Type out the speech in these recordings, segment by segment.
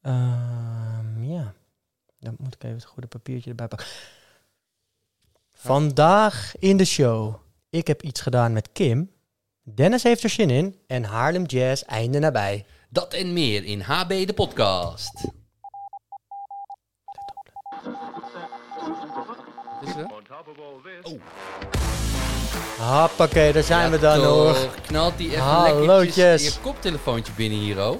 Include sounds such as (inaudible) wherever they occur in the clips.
Ehm, ja, dan moet ik even het goede papiertje erbij pakken. Vandaag in de show. Ik heb iets gedaan met Kim. Dennis heeft er zin in. En Haarlem Jazz einde nabij. Dat en meer in HB de podcast. Is er? Oh, Hoppakee, daar zijn ja, we dan toch. nog. Knalt die even Hallootjes. lekkertjes je koptelefoontje binnen hier, oh.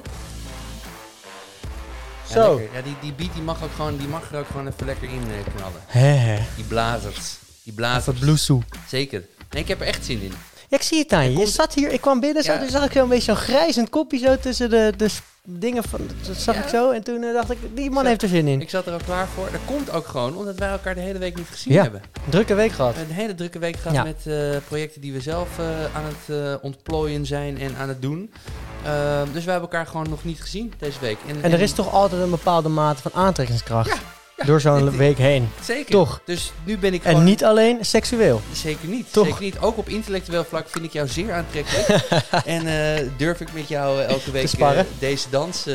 Zo. lekker. Ja, die, die beat die mag, ook gewoon, die mag er ook gewoon even lekker in eh, knallen. Hè, hè. Die blazers. Die Even blazers. bloesoe. Zeker. Nee, ik heb er echt zin in. Ja, ik zie het aan je. Zat hier, ik kwam binnen, zo, Ja. toen zag ik zo een beetje zo'n grijzend kopje zo tussen de, de dingen van, dat zag Ja. ik zo. En toen eh, dacht ik, die man Zo. heeft er zin in. Ik zat er ook klaar voor. Dat komt ook gewoon omdat wij elkaar de hele week niet gezien Ja. hebben. Drukke week gehad. Een hele drukke week gehad Ja. met eh, projecten die we zelf eh, aan het eh, ontplooien zijn en aan het doen. Ehm, dus we hebben elkaar gewoon nog niet gezien deze week. En er is toch altijd een bepaalde mate van aantrekkingskracht. Ja, door zo'n (laughs) week heen. Zeker. Toch. Dus nu ben ik gewoon... En niet alleen seksueel. Zeker niet. Toch. Zeker niet. Ook op intellectueel vlak vind ik jou zeer aantrekkelijk. (laughs) en eh, durf ik met jou eh, elke week eh, deze dans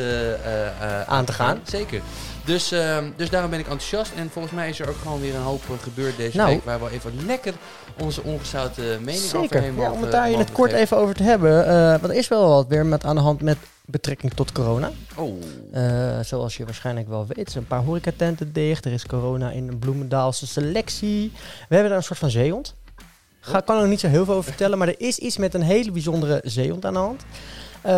Aan te gaan. Zeker. Dus, ehm, dus daarom ben ik enthousiast. En volgens mij is er ook gewoon weer een hoop gebeurd deze Nou. week. Waar we even lekker onze ongezouten mening Zeker. overheen Ja, om mogen- het daar in het mogen kort even over te hebben. want er is wel wat weer met aan de hand met betrekking tot corona. Oh. Eh, zoals je waarschijnlijk wel weet, zijn een paar horecatenten dicht. Er is corona in een Bloemendaalse selectie. We hebben daar een soort van zeehond. Ga, kan er nog niet zo heel veel over vertellen, maar er is iets met een hele bijzondere zeehond aan de hand. Eh,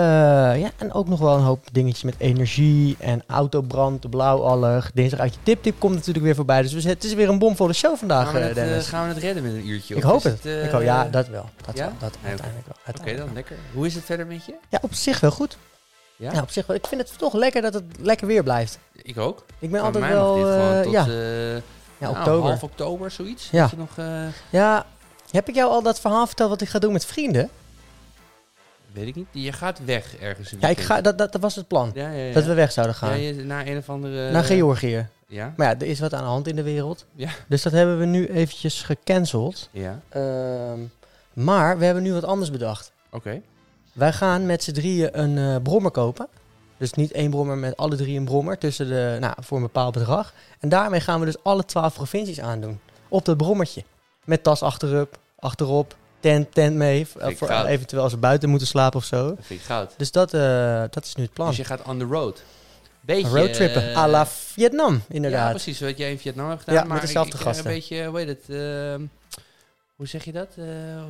ja, en ook nog wel een hoop dingetjes met energie en autobrand, blauwallig. Dinsdag uit je tiptip komt natuurlijk weer voorbij. Dus het is weer een bomvolle show vandaag, Gaan we, het, eh, gaan we het redden met een uurtje? Ik hoop het. ik hoop, ja, dat wel. Dat, ja? wel, dat Nee, uiteindelijk wel. Oké, dan lekker. Hoe is het verder met je? Ja, op zich wel goed. Ja? Ja? op zich wel. Ik vind het toch lekker dat het lekker weer blijft. Ik ook. Ik ben altijd mij wel... mag dit gewoon eh, tot ja, eh, ja, nou, oktober. half oktober, zoiets. Ja. Je nog, eh, Ja, heb ik jou al dat verhaal verteld wat ik ga doen met vrienden? weet ik niet. Je gaat weg ergens. in Ja, ik ga, dat, dat, dat was het plan. Ja, ja, ja. Dat we weg zouden Ja, gaan. je, naar een of andere... Naar Georgië. Ja? Maar ja, er is wat aan de hand in de wereld. Ja. Dus dat hebben we nu eventjes gecanceld. Ja, Ehm, maar we hebben nu wat anders bedacht. oké. Wij gaan met z'n drieën een eh, brommer kopen. Dus niet één brommer met alle drie een brommer. Tussen de, nou, voor een bepaald bedrag. En daarmee gaan we dus alle twaalf provincies aandoen. Op dat brommertje. Met tas achterop, achterop tent, tent mee. Ik voor, goud. eventueel als we buiten moeten slapen of zo. Dat vind ik goud. Dus dat, eh, dat is nu het plan. Dus je gaat on the road. Beetje... Roadtrippen, eh, à la Vietnam, Ja, inderdaad. precies. Wat jij in Vietnam hebt gedaan. Ja, met maar dezelfde ik, ik, gasten. Een beetje, hoe heet het? ehm, hoe zeg je dat?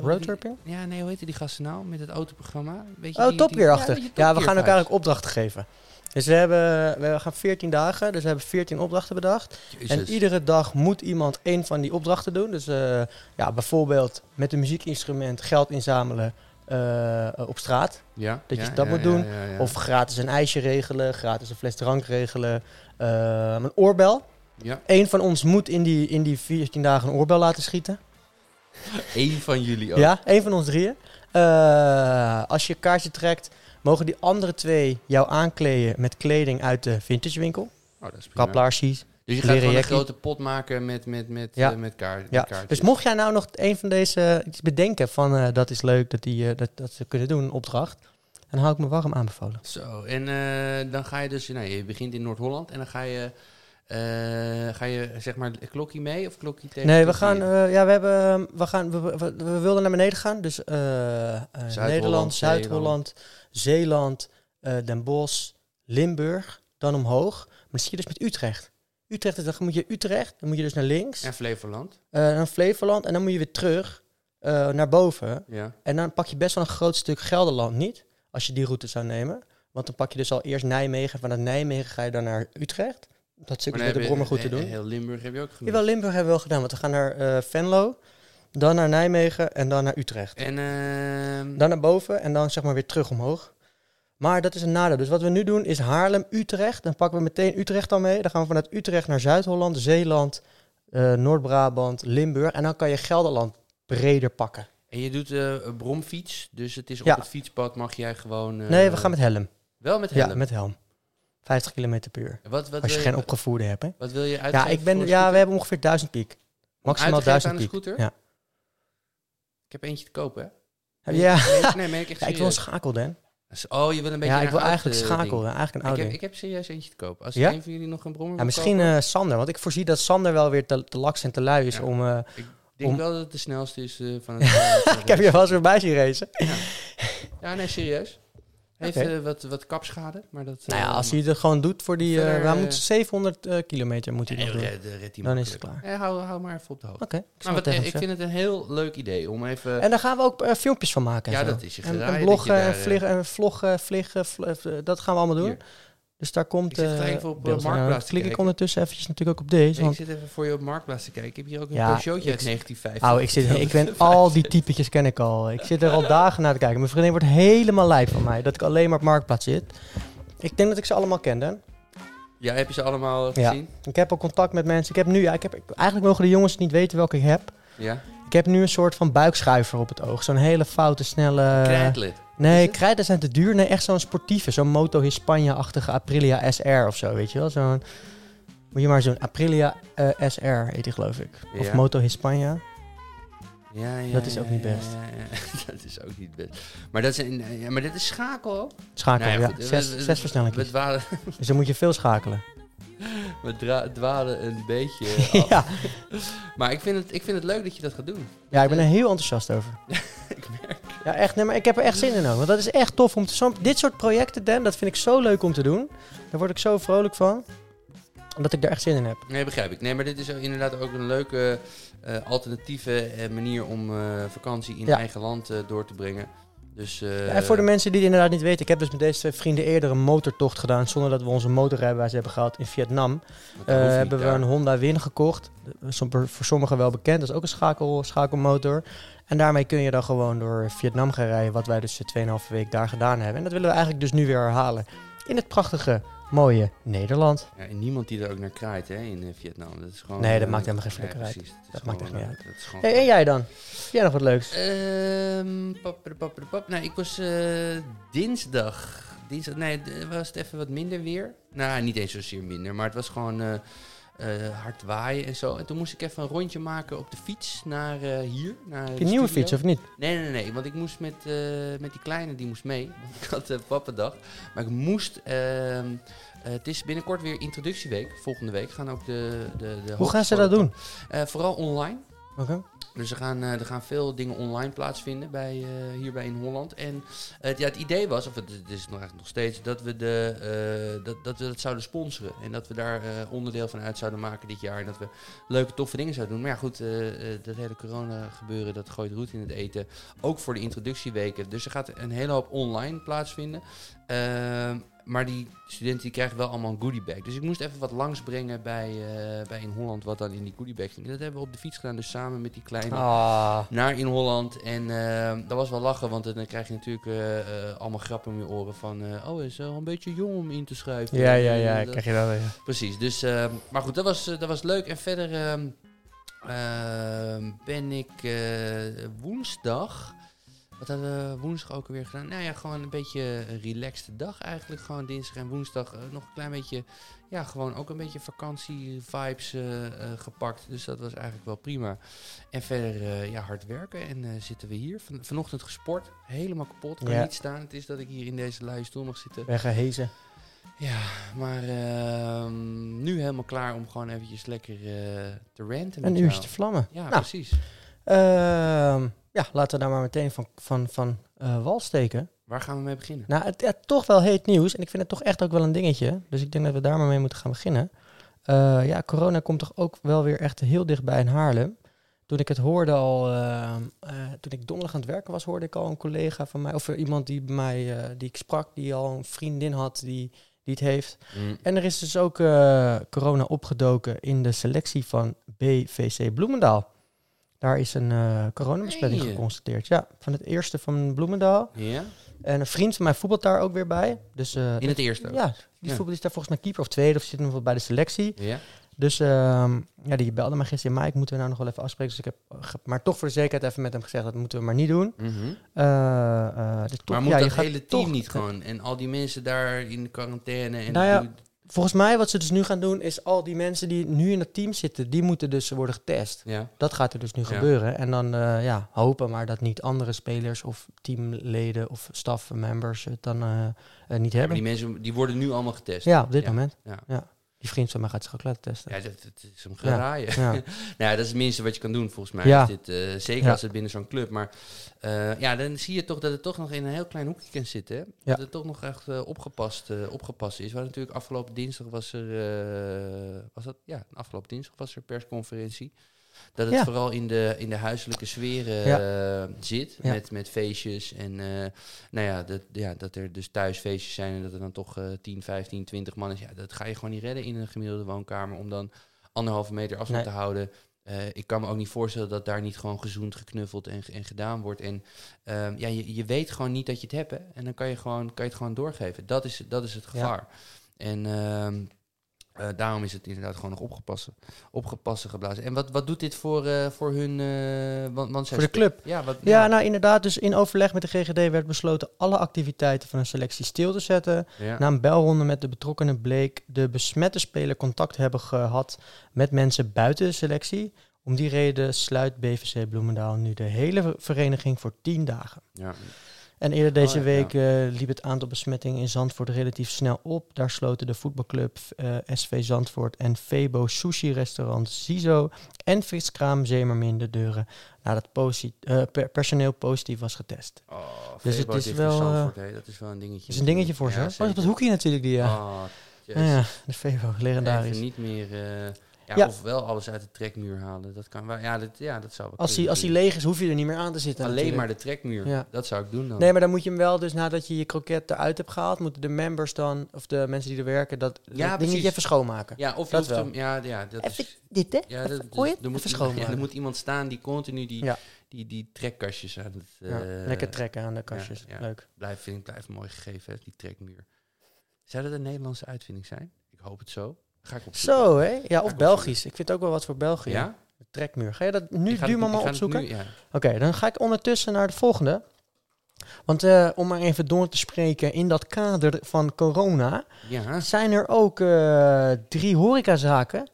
Roadtripping? Ja, nee, hoe heet die gasten nou? Met het autoprogramma? Weet je, Oh, die- Top ja, achter. Ja, we gaan ook opdrachten geven. Dus we, hebben, we gaan 14 dagen, dus we hebben 14 opdrachten bedacht. Jezus. En iedere dag moet iemand één van die opdrachten doen. Dus eh, ja, bijvoorbeeld met een muziekinstrument geld inzamelen eh, op straat. ja, dat je ja, dat ja, moet doen. Of gratis een ijsje regelen, gratis een fles drank regelen. een oorbel. Ja, Eén van ons moet in die, in die 14 dagen een oorbel laten schieten. (laughs) één van jullie ook. Ja, één van ons drieën. Eh, als je een kaartje trekt, mogen die andere twee jou aankleden met kleding uit de vintage winkel. Oh, dat is prima. Kaplaarsjes. Dus je gaat gewoon een grote pot maken met, met, met, Ja. eh, met, kaart, Ja. kaartjes. Dus mocht jij nou nog een van deze iets bedenken van eh, dat is leuk dat, die, dat, dat ze kunnen doen, een opdracht, dan hou ik me warm aanbevolen. Zo, en dan ga je dus... Nou, je begint in Noord-Holland en dan ga je... eh, ga je zeg maar klokkie mee of klokkie tegen? Nee, we gaan, eh, ja, we hebben, we gaan, we, we, we wilden naar beneden gaan. Dus eh, Nederland, Zuid-Holland, Zeeland, Den Bosch, Limburg, dan omhoog. Maar dan zie je dus met Utrecht. Utrecht, is- dan moet je Utrecht, dan moet je dus naar links, En Flevoland. naar Flevoland en dan moet je weer terug naar boven. Ja. En dan pak je best wel een groot stuk Gelderland niet, als je die route zou nemen. Want dan pak je dus al eerst Nijmegen, vanuit Nijmegen ga je dan naar Utrecht. Dat is met de brommer goed te doen. Heel Limburg heb je ook genoemd. Jawel, Limburg hebben we wel gedaan, want we gaan naar eh, Venlo, dan naar Nijmegen en dan naar Utrecht. En ehm, Dan naar boven en dan zeg maar weer terug omhoog. Maar dat is een nadeel. Dus wat we nu doen is Haarlem, Utrecht. Dan pakken we meteen Utrecht al mee. Dan gaan we vanuit Utrecht naar Zuid-Holland, Zeeland, eh, Noord-Brabant, Limburg. En dan kan je Gelderland breder pakken. en je doet eh, een bromfiets, dus het is op Ja. het fietspad mag jij gewoon... nee, we gaan met helm. Wel met helm? Ja, met helm. 50 km per uur. Wat, wat Als je geen opgevoerde hebt, hè? Wat wil je uitgeven Ja, ik ben, ja, we hebben ongeveer 1000 piek. Maximaal Uit te geven 1000 aan een piek. scooter? Ja. Ik heb eentje te kopen, hè? Ja. Nee, nee, (laughs) ik echt ja, ik wil een schakel, Dan. Oh, je wil een beetje Ja, ik wil eigenlijk schakelen. Eigenlijk een Ik oud heb, ik heb serieus eentje te koop. Als Ja? een van jullie nog een brommer Ja, wil misschien kopen, eh, Sander, want ik voorzie dat Sander wel weer te, te laks en te lui is Ja. om... eh, ik denk om- wel dat het de snelste is eh, van het... (laughs) ik heb je wel eens voorbij zien racen. Ja, nee, serieus. Heeft eh, wat, wat kapschade, maar dat... Nou ja, eh, als hij het gewoon doet voor die... eh Verder, moet 700 eh, kilometer moet hij Nee, nog doen. red, red die Dan is het klaar. Eh, hou, hou maar even op de hoogte. Oké, Maar wat, ik vind het een heel leuk idee om even... En daar gaan we ook filmpjes van maken. en ja, zo. dat is je En, geraaid. en je bloggen daar, en vliegen en vloggen, vliegen, vl- dat gaan we allemaal doen. Hier. Dus daar komt... Ik zit eh, gelijk even op, eh, beeld. Marktplaats klik ik ondertussen eventjes natuurlijk ook op deze. Ik Want, zit even voor je op Marktplaats te kijken. Ik heb hier ook een Ja, ik uit zit- 1950. oh, ik, zit, (laughs) ik ben al die typetjes ken ik al. Ik zit er al (laughs) dagen naar te kijken. Mijn vriendin wordt helemaal lijp van mij. Dat ik alleen maar op Marktplaats zit. Ik denk dat ik ze allemaal kende. Ja, heb je ze allemaal Ja. gezien? Ik heb al contact met mensen. Ik heb nu, ja, ik heb, eigenlijk mogen de jongens niet weten welke ik heb. Ja. Ik heb nu een soort van buikschuiver op het oog. Zo'n hele foute, snelle... Krijtlet. Is Nee, krijten zijn te duur. Nee, echt zo'n sportieve. Zo'n Moto Hispania-achtige Aprilia SR of zo, weet je wel. Zo'n... Moet je maar zo'n Aprilia eh, SR heet die, geloof ik. Of Ja. Moto Hispania. Ja, ja, Dat is ook niet best. ja, ja. (laughs) dat is ook niet best. Maar, dat is, een, maar dit is schakel. Schakel, Nou ja. goed, Zes, we- zes We dwalen, Dus dan moet je veel schakelen. We dwalen een beetje (laughs) af. ja. Maar ik vind, het, ik vind het leuk dat je dat gaat doen. ja, ik ben er heel enthousiast over. (laughs) ik merk. Ja, echt. Nee, maar ik heb er echt zin in ook. Want dat is echt tof om te... Dit soort projecten, Dan, dat vind ik zo leuk om te doen. Daar word ik zo vrolijk van. Dat ik er echt zin in heb. Nee, begrijp ik. Nee, maar dit is inderdaad ook een leuke eh, alternatieve eh, manier om eh, vakantie in Ja. eigen land door te brengen. Dus, eh, Ja, en voor de mensen die het inderdaad niet weten. Ik heb dus met deze twee vrienden eerder een motortocht gedaan. Zonder dat we onze motorrijbewijs hebben gehad in Vietnam. Eh, niet hebben we daar. een Honda Win gekocht. Voor voor sommigen wel bekend. Dat is ook een schakel, schakelmotor. En daarmee kun je dan gewoon door Vietnam gaan rijden. Wat wij dus 2,5 week daar gedaan hebben. En dat willen we eigenlijk dus nu weer herhalen. In het prachtige, mooie Nederland. Ja, en niemand die er ook naar kraait hè, in eh, Vietnam. Dat is gewoon, Nee, dat eh, maakt helemaal geen flikker uit. precies. Dat maakt echt niet eh, dat is gewoon Hey, en jij dan? Heb jij nog wat leuks? Ehm, papperepapperepap. Nou, ik was dinsdag. Dinsdag. Nee, was het even wat minder weer. Nou, niet eens zozeer minder, maar het was gewoon eh, hard waaien en zo. En toen moest ik even een rondje maken op de fiets naar eh, hier. Naar Heb de je een nieuwe fiets of niet? Nee, nee, nee, want ik moest met, eh, met die kleine, die moest mee. (laughs) Want ik had uh, pappendag. Maar ik moest... ehm, eh, het is binnenkort weer introductieweek. Volgende week gaan ook de... de, de Hoe gaan ze dat doen? Vooral online. Dus er gaan, eh, er gaan veel dingen online plaatsvinden bij, eh, hierbij in Holland. En eh, ja, het idee was, of het, is nog nog steeds, dat we, de, dat, dat we dat zouden sponsoren. En dat we daar onderdeel van uit zouden maken dit jaar. En dat we leuke, toffe dingen zouden doen. Maar ja, goed, dat hele corona gebeuren, dat gooit roet in het eten. Ook voor de introductieweken. Dus er gaat een hele hoop online plaatsvinden. Ehm, maar die studenten die krijgen wel allemaal een goodiebag. Dus ik moest even wat langsbrengen bij, eh, bij in Holland, wat dan in die goodiebag ging. En dat hebben we op de fiets gedaan, dus samen met die kleine Ah, naar in Holland. En eh, dat was wel lachen, want dan krijg je natuurlijk eh, eh, allemaal grappen om je oren van... oh, is wel een beetje jong om in te schrijven. ja, ja, ja. dat- Krijg je dat. Precies, dus... eh, maar goed, dat was, dat was leuk. En verder ehm, ehm, ben ik woensdag... Wat hadden we woensdag ook alweer gedaan? Nou ja, gewoon een beetje een relaxte dag eigenlijk. Gewoon dinsdag en woensdag eh, nog een klein beetje... Ja, gewoon ook een beetje vakantie-vibes eh, eh, gepakt. Dus dat was eigenlijk wel prima. En verder eh, ja, hard werken en eh, zitten we hier. Van, vanochtend gesport, helemaal kapot. Kan Ja. niet staan. Het is dat ik hier in deze luie stoel mag zitten. Weggehezen. Ja, maar ehm, nu helemaal klaar om gewoon eventjes lekker eh, te ranten Een uurtje te vlammen. Ja, Nou. precies. Ehm, ja, laten we daar maar meteen van, van, van eh, wal steken. Waar gaan we mee beginnen? Nou, het, het toch wel heet nieuws. En ik vind het toch echt ook wel een dingetje. Dus ik denk dat we daar maar mee moeten gaan beginnen. Eh, ja, corona komt toch ook wel weer echt heel dichtbij in Haarlem. Toen ik het hoorde al, eh, eh, toen ik donderdag aan het werken was, hoorde ik al een collega van mij, of er iemand die bij mij, eh, die ik sprak, die al een vriendin had die, die het heeft. Mm. En er is dus ook eh, corona opgedoken in de selectie van BVC Bloemendaal. Daar is een eh coronabesmetting geconstateerd. Ja, van het eerste van Bloemendaal. Ja? En een vriend van mij voetbalt daar ook weer bij. Dus, eh, In het eerste? Ja, die Ja. voetbal is daar volgens mij keeper of tweede of zit nog wel bij de selectie. Ja? Dus ehm, ja, die belde me gisteren. Mike, moeten we nou nog wel even afspreken? Dus ik heb maar toch voor de zekerheid even met hem gezegd, dat moeten we maar niet doen. Mhm. Eh, dus toch, Maar moet ja, dat hele team niet gewoon? En al die mensen daar in de quarantaine? En Nou ja, volgens mij wat ze dus nu gaan doen is al die mensen die nu in het team zitten, die moeten dus worden getest. Ja. Dat gaat er dus nu Ja. gebeuren. En dan eh, ja, hopen maar dat niet andere spelers of teamleden of stafmembers het dan eh, eh, niet Maar hebben. die mensen die worden nu allemaal getest. Ja, op dit moment. ja. Die vriend van mij gaat laten testen. Ja, dat, dat is hem geraaien. Ja. (laughs) nou ja, dat is het minste wat je kan doen volgens mij. Ja. Dit, eh, zeker als het binnen zo'n club. Maar eh, ja, dan zie je toch dat het toch nog in een heel klein hoekje kan zitten. hè. Dat het toch nog echt eh, opgepast, opgepast is. Hadden natuurlijk afgelopen dinsdag was er, was dat? Ja, afgelopen dinsdag was er persconferentie. Dat het Ja. vooral in de, in de huiselijke sfeer eh, zit. Ja. Met, met feestjes. En eh, nou ja dat, ja, dat er dus thuis feestjes zijn. En dat er dan toch eh 10, 15, 20 man is. Ja, dat ga je gewoon niet redden in een gemiddelde woonkamer. Om dan anderhalve meter afstand Nee. te houden. Eh, ik kan me ook niet voorstellen dat daar niet gewoon gezoend, geknuffeld en, en gedaan wordt. En ehm, ja, je, je weet gewoon niet dat je het hebt. Hè? En dan kan je, gewoon, kan je het gewoon doorgeven. Dat is, dat is het gevaar. En ehm, eh, daarom is het inderdaad gewoon nog opgepassen, opgepassen geblazen. En wat, wat doet dit voor, eh, voor hun... eh, want, want Voor de club. Ja, wat, Ja, nou inderdaad. Dus in overleg met de GGD werd besloten alle activiteiten van een selectie stil te zetten. ja. Na een belronde met de betrokkenen bleek de besmette speler contact te hebben gehad met mensen buiten de selectie. Om die reden sluit BVC Bloemendaal nu de hele ver- vereniging voor 10 dagen. ja. En eerder deze Oh, ja, week eh, liep het aantal besmettingen in Zandvoort relatief snel op. Daar sloten de voetbalclub eh, SV Zandvoort en Febo Sushi Restaurant Zizo en Viskraam Zeemermin de deuren nadat posi- eh, per- personeel positief was getest. Oh, Dus Febo het is wel, Zandvoort, hè, dat is wel een dingetje. Is een dingetje voor ze. Ja, hè? Oh, op het hoekje natuurlijk die... ja. Oh, Ja, yes. ja, de Febo, legendarisch. Even niet meer... ja, Ja. Of wel alles uit de trekmuur halen. Dat kan wel. Ja, dat, ja, dat zou wel Als hij, kunnen als hij natuurlijk. leeg is, hoef je er niet meer aan te zitten. Alleen natuurlijk. maar de trekmuur. Ja. Dat zou ik doen dan. Nee, maar dan moet je hem wel, dus nadat je je kroket eruit hebt gehaald, moeten de members dan, of de mensen die er werken, dat, dingetje even schoonmaken. Ja, of je Dat hoeft wel. hem... Ja, ja, dat Even is... dit, hè? Ja, dat, hoor je dus het? er, moet Even iemand, ja, schoonmaken. er moet iemand staan die continu die, Ja. die, die trekkastjes aan het... Ja, eh, lekker trekken aan de kastjes. ja. Leuk. Blijf, vind ik blijft mooi gegeven, hè, die trekmuur. Zou dat een Nederlandse uitvinding zijn? Ik hoop het zo. Ga ik op Zo, hè? Ja, of Belgisch. Ik vind ook wel wat voor België. Ja? De trekmuur. Ga je dat nu Ik ga duur het- maar opzoeken? ja. Oké, dan ga ik ondertussen naar de volgende. Want eh, om maar even door te spreken, in dat kader van corona ja. zijn er ook eh, drie horecazaken.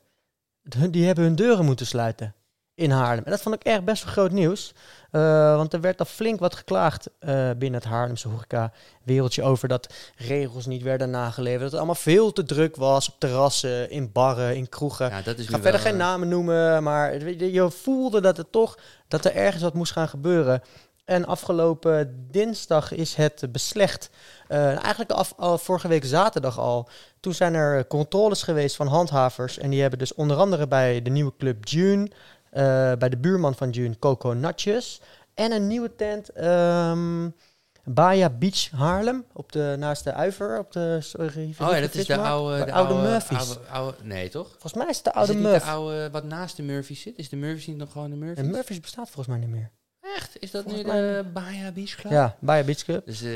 Die hebben hun deuren moeten sluiten in Haarlem. En dat vond ik echt best wel groot nieuws. Eh, want er werd al flink wat geklaagd eh, binnen het Haarlemse horeca-wereldje over dat regels niet werden nageleefd. Dat het allemaal veel te druk was op terrassen, in barren, in kroegen. ja, dat is Ik ga verder wel, geen eh, namen noemen, maar je, voelde dat het toch dat er ergens wat moest gaan gebeuren. En afgelopen dinsdag is het beslecht. Eigenlijk af, al vorige week zaterdag al. Toen zijn er controles geweest van handhavers. En die hebben dus onder andere bij de nieuwe club June, bij de buurman van June, Coco Natjes. En een nieuwe tent, Baja Beach Haarlem, op de, naast de Uiver. Op de, sorry, Oh ja, dat is de oude... de oude Murphys. Oude, oude- nee, toch? Volgens mij is het de oude is het niet Murphy. de oude wat naast de Murphys zit? Is de Murphys niet nog gewoon de Murphys? En Murphy's bestaat volgens mij niet meer. Echt? Is dat nu de Baja Beach Club? Ja, Baja Beach Club. Dus, eh,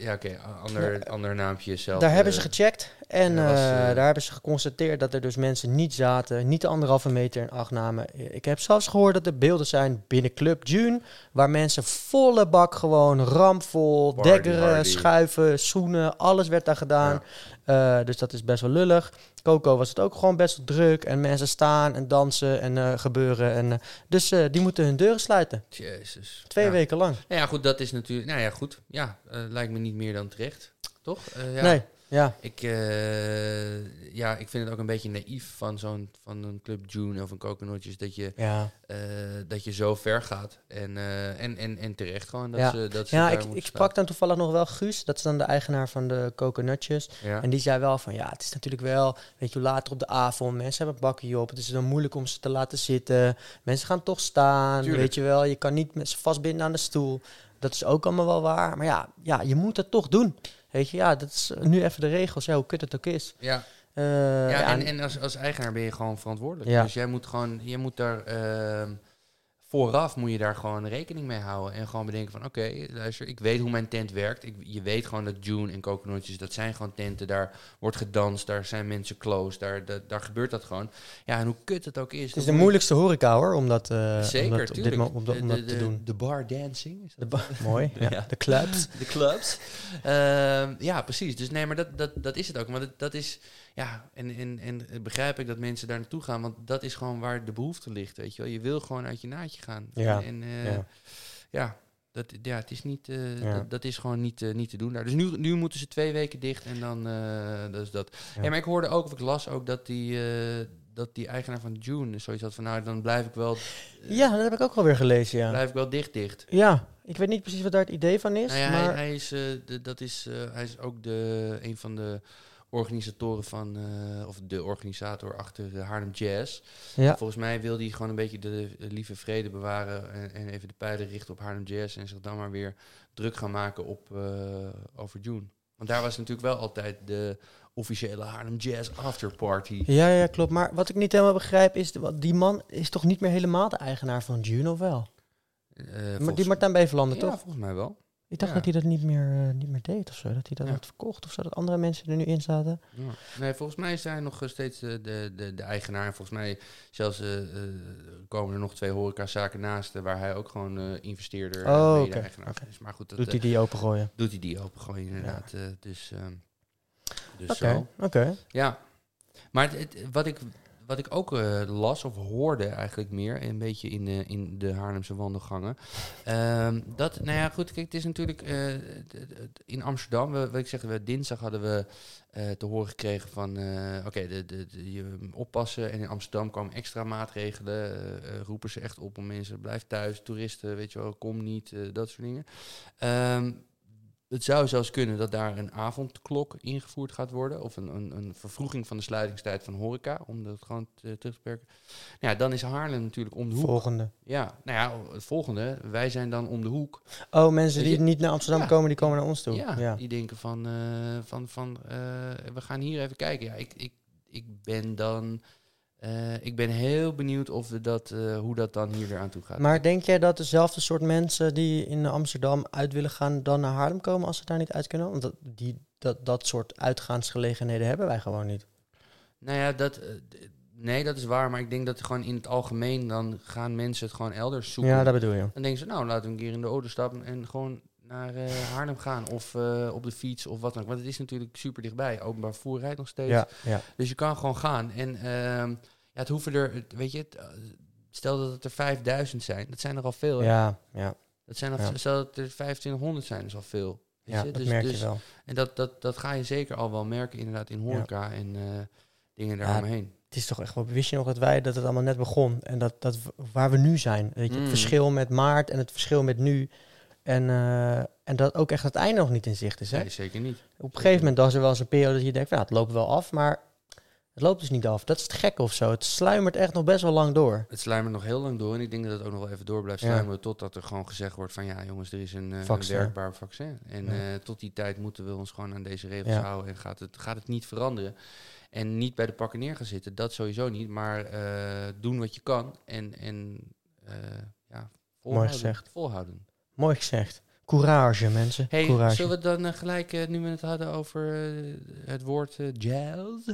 ja, oké, ander, ander naampje zelf. Daar hebben eh, ze gecheckt en was, eh, eh, daar hebben ze geconstateerd dat er dus mensen niet zaten, niet de anderhalve meter in acht namen. Ik heb zelfs gehoord dat er beelden zijn binnen Club June, waar mensen volle bak gewoon Party dekkeren, schuiven, zoenen, alles werd daar gedaan. Eh, dus dat is best wel lullig. Coco was het ook gewoon best wel druk en mensen staan en dansen en eh, gebeuren. En, eh, dus eh, die moeten hun deuren sluiten. Jezus. Twee ja. weken lang. Nou ja, goed, dat is natuurlijk... Nou ja, goed. Ja, lijkt me niet meer dan terecht. Toch? Ja. Nee, ja. Ik, eh, ja, ik vind het ook een beetje naïef van zo'n van een Club June of een Coconutjes dat je, Ja, eh, dat je zo ver gaat. En, eh, en, en, en terecht gewoon dat Ja. ze, dat ze ja ik, ik sprak dan toevallig nog wel Guus, dat is dan de eigenaar van de Coconutjes. Ja. En die zei wel van ja, het is natuurlijk wel, weet je, later op de avond, mensen hebben bakje op. Het is dan moeilijk om ze te laten zitten. Mensen gaan toch staan, Tuurlijk. weet je wel. Je kan niet met ze vastbinden aan de stoel. Dat is ook allemaal wel waar. Maar ja, ja, je moet het toch doen. Weet je, ja, dat is nu even de regels. Ja, hoe kut het ook is. ja. Eh, ja, en, en als, als eigenaar ben je gewoon verantwoordelijk. Dus jij moet gewoon, jij moet daar ehm, vooraf moet je daar gewoon rekening mee houden. En gewoon bedenken van, oké, luister, ik weet hoe mijn tent werkt. Ik, je weet gewoon dat June en Coconutjes, dat zijn gewoon tenten. Daar wordt gedanst, daar zijn mensen close, daar, daar, daar gebeurt dat gewoon. Ja, en hoe kut het ook is. Het is de moeilijkste horeca hoor, om dat, uh, Zeker, om dat, op dit tuurlijk. mo- om dat, om De- dat de, te doen. De bar dancing. Is De dat mooi, (laughs) ja. Ja. De clubs. de clubs. Ehm, ja, precies. Dus nee, maar dat, dat, dat is het ook. Maar dat, dat is, ja, en, en, en begrijp ik dat mensen daar naartoe gaan, want dat is gewoon waar de behoefte ligt, weet je wel. Je wil gewoon uit je naadje gaan. Ja, En, eh, ja. ja. Dat, ja, het is niet, eh, Ja. dat, dat is gewoon niet, eh, niet te doen daar. Dus nu, nu moeten ze twee weken dicht en dan, dat is dat. Ja. Maar ik hoorde ook, of ik las ook, dat die, dat die eigenaar van June zoiets had van, nou, dan blijf ik wel, Ja, dat heb ik ook alweer gelezen, ja. blijf ik wel dicht dicht. Ja, ik weet niet precies wat daar het idee van is, Nou ja, maar... hij, hij, is, de, dat is, hij is ook de, een van de organisatoren van, eh, of de organisator achter de Haarlem Jazz. ja. Volgens mij wil hij gewoon een beetje de, de lieve vrede bewaren en, en even de pijlen richten op Haarlem Jazz en zich dan maar weer druk gaan maken op eh, over June. Want daar was natuurlijk wel altijd de officiële Haarlem Jazz afterparty. Ja, ja, klopt. Maar wat ik niet helemaal begrijp is, die man is toch niet meer helemaal de eigenaar van June, of wel? Eh, Maar die Martijn Beverlanden, ja, toch? volgens mij wel. Ik dacht ja. dat hij dat niet meer, eh, niet meer deed of zo. Dat hij dat Ja. had verkocht of zo. Dat andere mensen er nu in zaten. Ja. Nee, volgens mij hij nog steeds eh, de, de, de eigenaar. En volgens mij zelfs eh, eh, komen er nog twee horecazaken naast... eh, waar hij ook gewoon eh, investeerder en Oh, van is. Maar goed, dat, Doet eh, hij die opengooien? doet hij die opengooien inderdaad. eh, dus ehm, dus zo. oké. Ja, maar het, het- wat, ik, wat ik ook eh, las of hoorde eigenlijk meer, een beetje in de, in de Haarlemse wandelgangen. ehm, dat, nou ja, goed, kijk, het is natuurlijk eh, in Amsterdam, we, ik zeg, we, dinsdag hadden we eh, te horen gekregen van, eh, oké, de, de, je oppassen. En in Amsterdam kwamen extra maatregelen, eh, eh, roepen ze echt op om mensen, blijf thuis, toeristen, weet je wel, kom niet, eh, dat soort dingen. Ehm, het zou zelfs kunnen dat daar een avondklok ingevoerd gaat worden. Of een, een, een vervroeging van de sluitingstijd van horeca. Om dat gewoon te, terug te perken. Nou ja, dan is Haarlem natuurlijk om de hoek. Volgende. Ja, nou ja, het volgende. Wij zijn dan om de hoek. Oh, mensen die je- niet naar Amsterdam Ja. komen, die komen naar ons toe. Ja, Ja. die denken van, eh, van, van eh, we gaan hier even kijken. Ja, ik, ik, ik ben dan... eh, ik ben heel benieuwd of we dat, eh, hoe dat dan hier weer aan toe gaat. Maar denk jij dat dezelfde soort mensen die in Amsterdam uit willen gaan, dan naar Haarlem komen als ze daar niet uit kunnen? Want dat, die, dat, dat soort uitgaansgelegenheden hebben wij gewoon niet. Nou ja, dat, eh, nee, dat is waar. Maar ik denk dat gewoon in het algemeen... dan gaan mensen het gewoon elders zoeken. Ja, dat bedoel je. Dan denken ze, nou, laten we een keer in de auto stappen en gewoon naar eh, Haarlem gaan. Of eh, op de fiets of wat dan ook. Want het is natuurlijk super dichtbij. Openbaar vervoer rijdt nog steeds. Ja, ja. Dus je kan gewoon gaan. En ehm, ja, het hoeven er, weet je, het, eh, stel dat het er 5000 zijn. Dat zijn er al veel. hè? Ja, ja, Dat zijn al. Stel dat er 2500 zijn, is al veel. Weet ja je? dat Dus- merk dus- je wel. En dat, dat, dat ga je zeker al wel merken inderdaad in horeca en dingen daaromheen. Het is toch echt wel, wist je nog dat wij, dat het allemaal net begon en dat, dat waar we nu zijn. Weet je, het Mm. verschil met maart en het verschil met nu. En, eh, en dat ook echt het einde nog niet in zicht is. Hè? Nee, zeker niet. Op een gegeven moment was er wel eens een periode dat je denkt, ja, het loopt wel af, maar het loopt dus niet af. Dat is het gekke of zo. Het sluimert echt nog best wel lang door. Het sluimert nog heel lang door en ik denk dat het ook nog wel even door blijft Ja. sluimeren totdat er gewoon gezegd wordt van ja jongens, er is een, een Vaccin. werkbaar vaccin. En Ja. eh, tot die tijd moeten we ons gewoon aan deze regels Ja. houden en gaat het, gaat het niet veranderen. En niet bij de pakken neer gaan zitten, dat sowieso niet, maar doen wat je kan en, en ja, volhouden. gezegd. volhouden. Mooi gezegd. Courage, mensen. Hey, Courage. zullen we dan eh, gelijk, eh, nu we het hadden over eh, het woord jazz,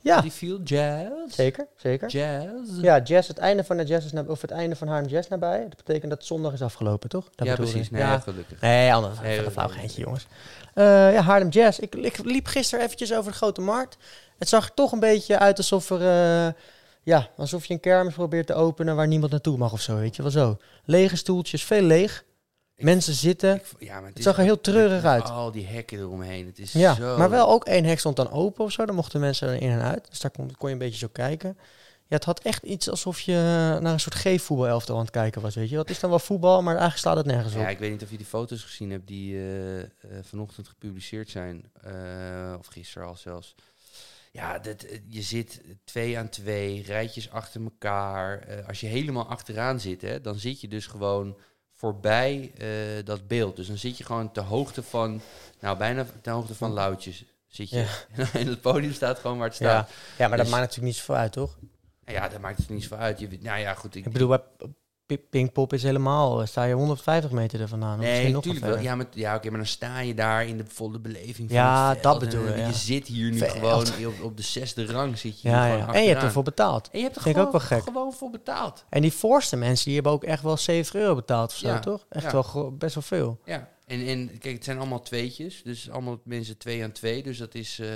Ja, die viel jazz, zeker, zeker. jazz. Ja, jazz, het einde van de jazz is nabij, of het einde van Haarlem Jazz nabij. Dat betekent dat zondag is afgelopen, toch? Dat ja, precies. Nee, ja. gelukkig. Nee, anders. Nee, een flauw geintje, jongens. Eh, ja, Haarlem Jazz. Ik, ik liep gisteren eventjes over de Grote Markt. Het zag er toch een beetje uit alsof er... ja, alsof je een kermis probeert te openen waar niemand naartoe mag of zo, weet je wel zo. Lege stoeltjes, veel leeg. Mensen zitten. Ik v- ja, maar het, zag er heel treurig uit. Al die hekken eromheen. Het is Ja, zo... maar wel ook één hek stond dan open of zo. Dan mochten mensen er in en uit. Dus daar kon, kon je een beetje zo kijken. Ja, het had echt iets alsof je naar een soort G-voetbalelftal aan het kijken was, weet je. Dat is dan wel voetbal, maar eigenlijk slaat het nergens op. Ja, ik weet niet of je die foto's gezien hebt die eh, eh, vanochtend gepubliceerd zijn. eh, of gisteren al zelfs. Ja, dat, je zit twee aan twee, rijtjes achter elkaar. Als je helemaal achteraan zit, hè, dan zit je dus gewoon voorbij eh, dat beeld. Dus dan zit je gewoon ter hoogte van, nou bijna ter hoogte van Loutjes zit je. en (laughs) het podium staat gewoon waar het staat. Ja, ja maar dat Dus- maakt natuurlijk niet zoveel uit, toch? Ja, ja daar maakt het niet zoveel uit. Je, nou ja, goed. Ik, Ik bedoel, Pinkpop is helemaal, eh, sta je 150 meter er vandaan. Nee, natuurlijk wel. Ja, met, ja oké, maar dan sta je daar in de volle beleving van Ja, dat bedoel je, eh, ja. Je zit hier nu Veld. gewoon op, op de zesde rang zit je Ja, ja. En je hebt ervoor betaald. En je hebt er ik gewoon, ook wel gek. gewoon voor betaald. En die voorste mensen, die hebben ook echt wel 70 euro betaald of zo, toch? Echt wel best wel veel. Ja, en, en kijk, het zijn allemaal tweetjes. Dus allemaal mensen twee aan twee. Dus dat is... eh,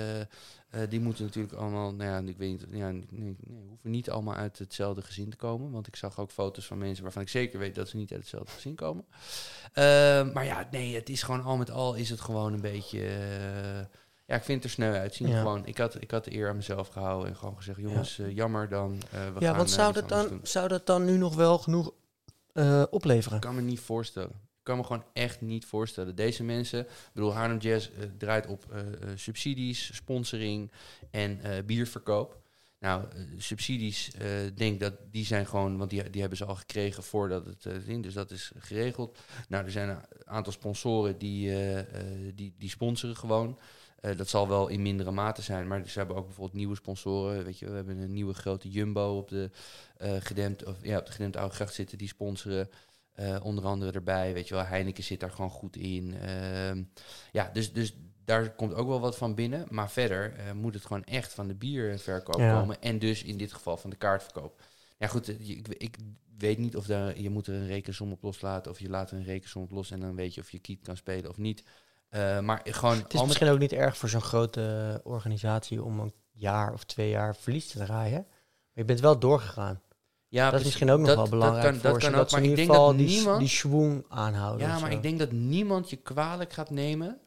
eh, die moeten natuurlijk allemaal... Nou ja, ik weet niet... Ja, nee, nee, hoeven niet allemaal uit hetzelfde gezin te komen. Want ik zag ook foto's van mensen waarvan ik zeker weet dat ze niet uit hetzelfde gezin komen. Eh, maar ja, nee, het is gewoon al met al is het gewoon een beetje... eh, ja, ik vind het er sneu uitzien. Ja. Gewoon, ik, had, ik had de eer aan mezelf gehouden en gewoon gezegd... Jongens, eh, jammer dan. we ja, gaan, want zou dat, dan, doen. zou dat dan nu nog wel genoeg opleveren? Ik kan me niet voorstellen. Ik kan me gewoon echt niet voorstellen. Deze mensen, ik bedoel, Haarlem Jazz eh, draait op eh, eh, subsidies, sponsoring en bierverkoop. Nou, subsidies, denk dat die zijn gewoon, want die, die hebben ze al gekregen voordat het ding, dus dat is geregeld. Nou, er zijn een aantal sponsoren die, die, die sponsoren gewoon. Dat zal wel in mindere mate zijn, maar ze hebben ook bijvoorbeeld nieuwe sponsoren. Weet je, we hebben een nieuwe grote Jumbo op de eh gedempt, of ja, op de gedempte oude zitten, die sponsoren. Eh, onder andere erbij, weet je wel, Heineken zit daar gewoon goed in. Ehm, ja, dus, dus daar komt ook wel wat van binnen. Maar verder eh, moet het gewoon echt van de bierverkoop Ja. komen. En dus in dit geval van de kaartverkoop. Ja goed, ik, ik weet niet of daar, je moet er een rekensom op loslaten... of je laat er een rekensom op los en dan weet je of je kiet kan spelen of niet. Eh, maar gewoon... Het is misschien ook niet erg voor zo'n grote organisatie om een jaar of twee jaar verlies te draaien. Maar je bent wel doorgegaan. Ja, dat is misschien ook nog Dat- wel dat belangrijk kan- voor dat kan dat ook, maar in ik denk dat die, niemand- die schwung aanhouden. Ja, maar ik denk dat niemand je kwalijk gaat nemen.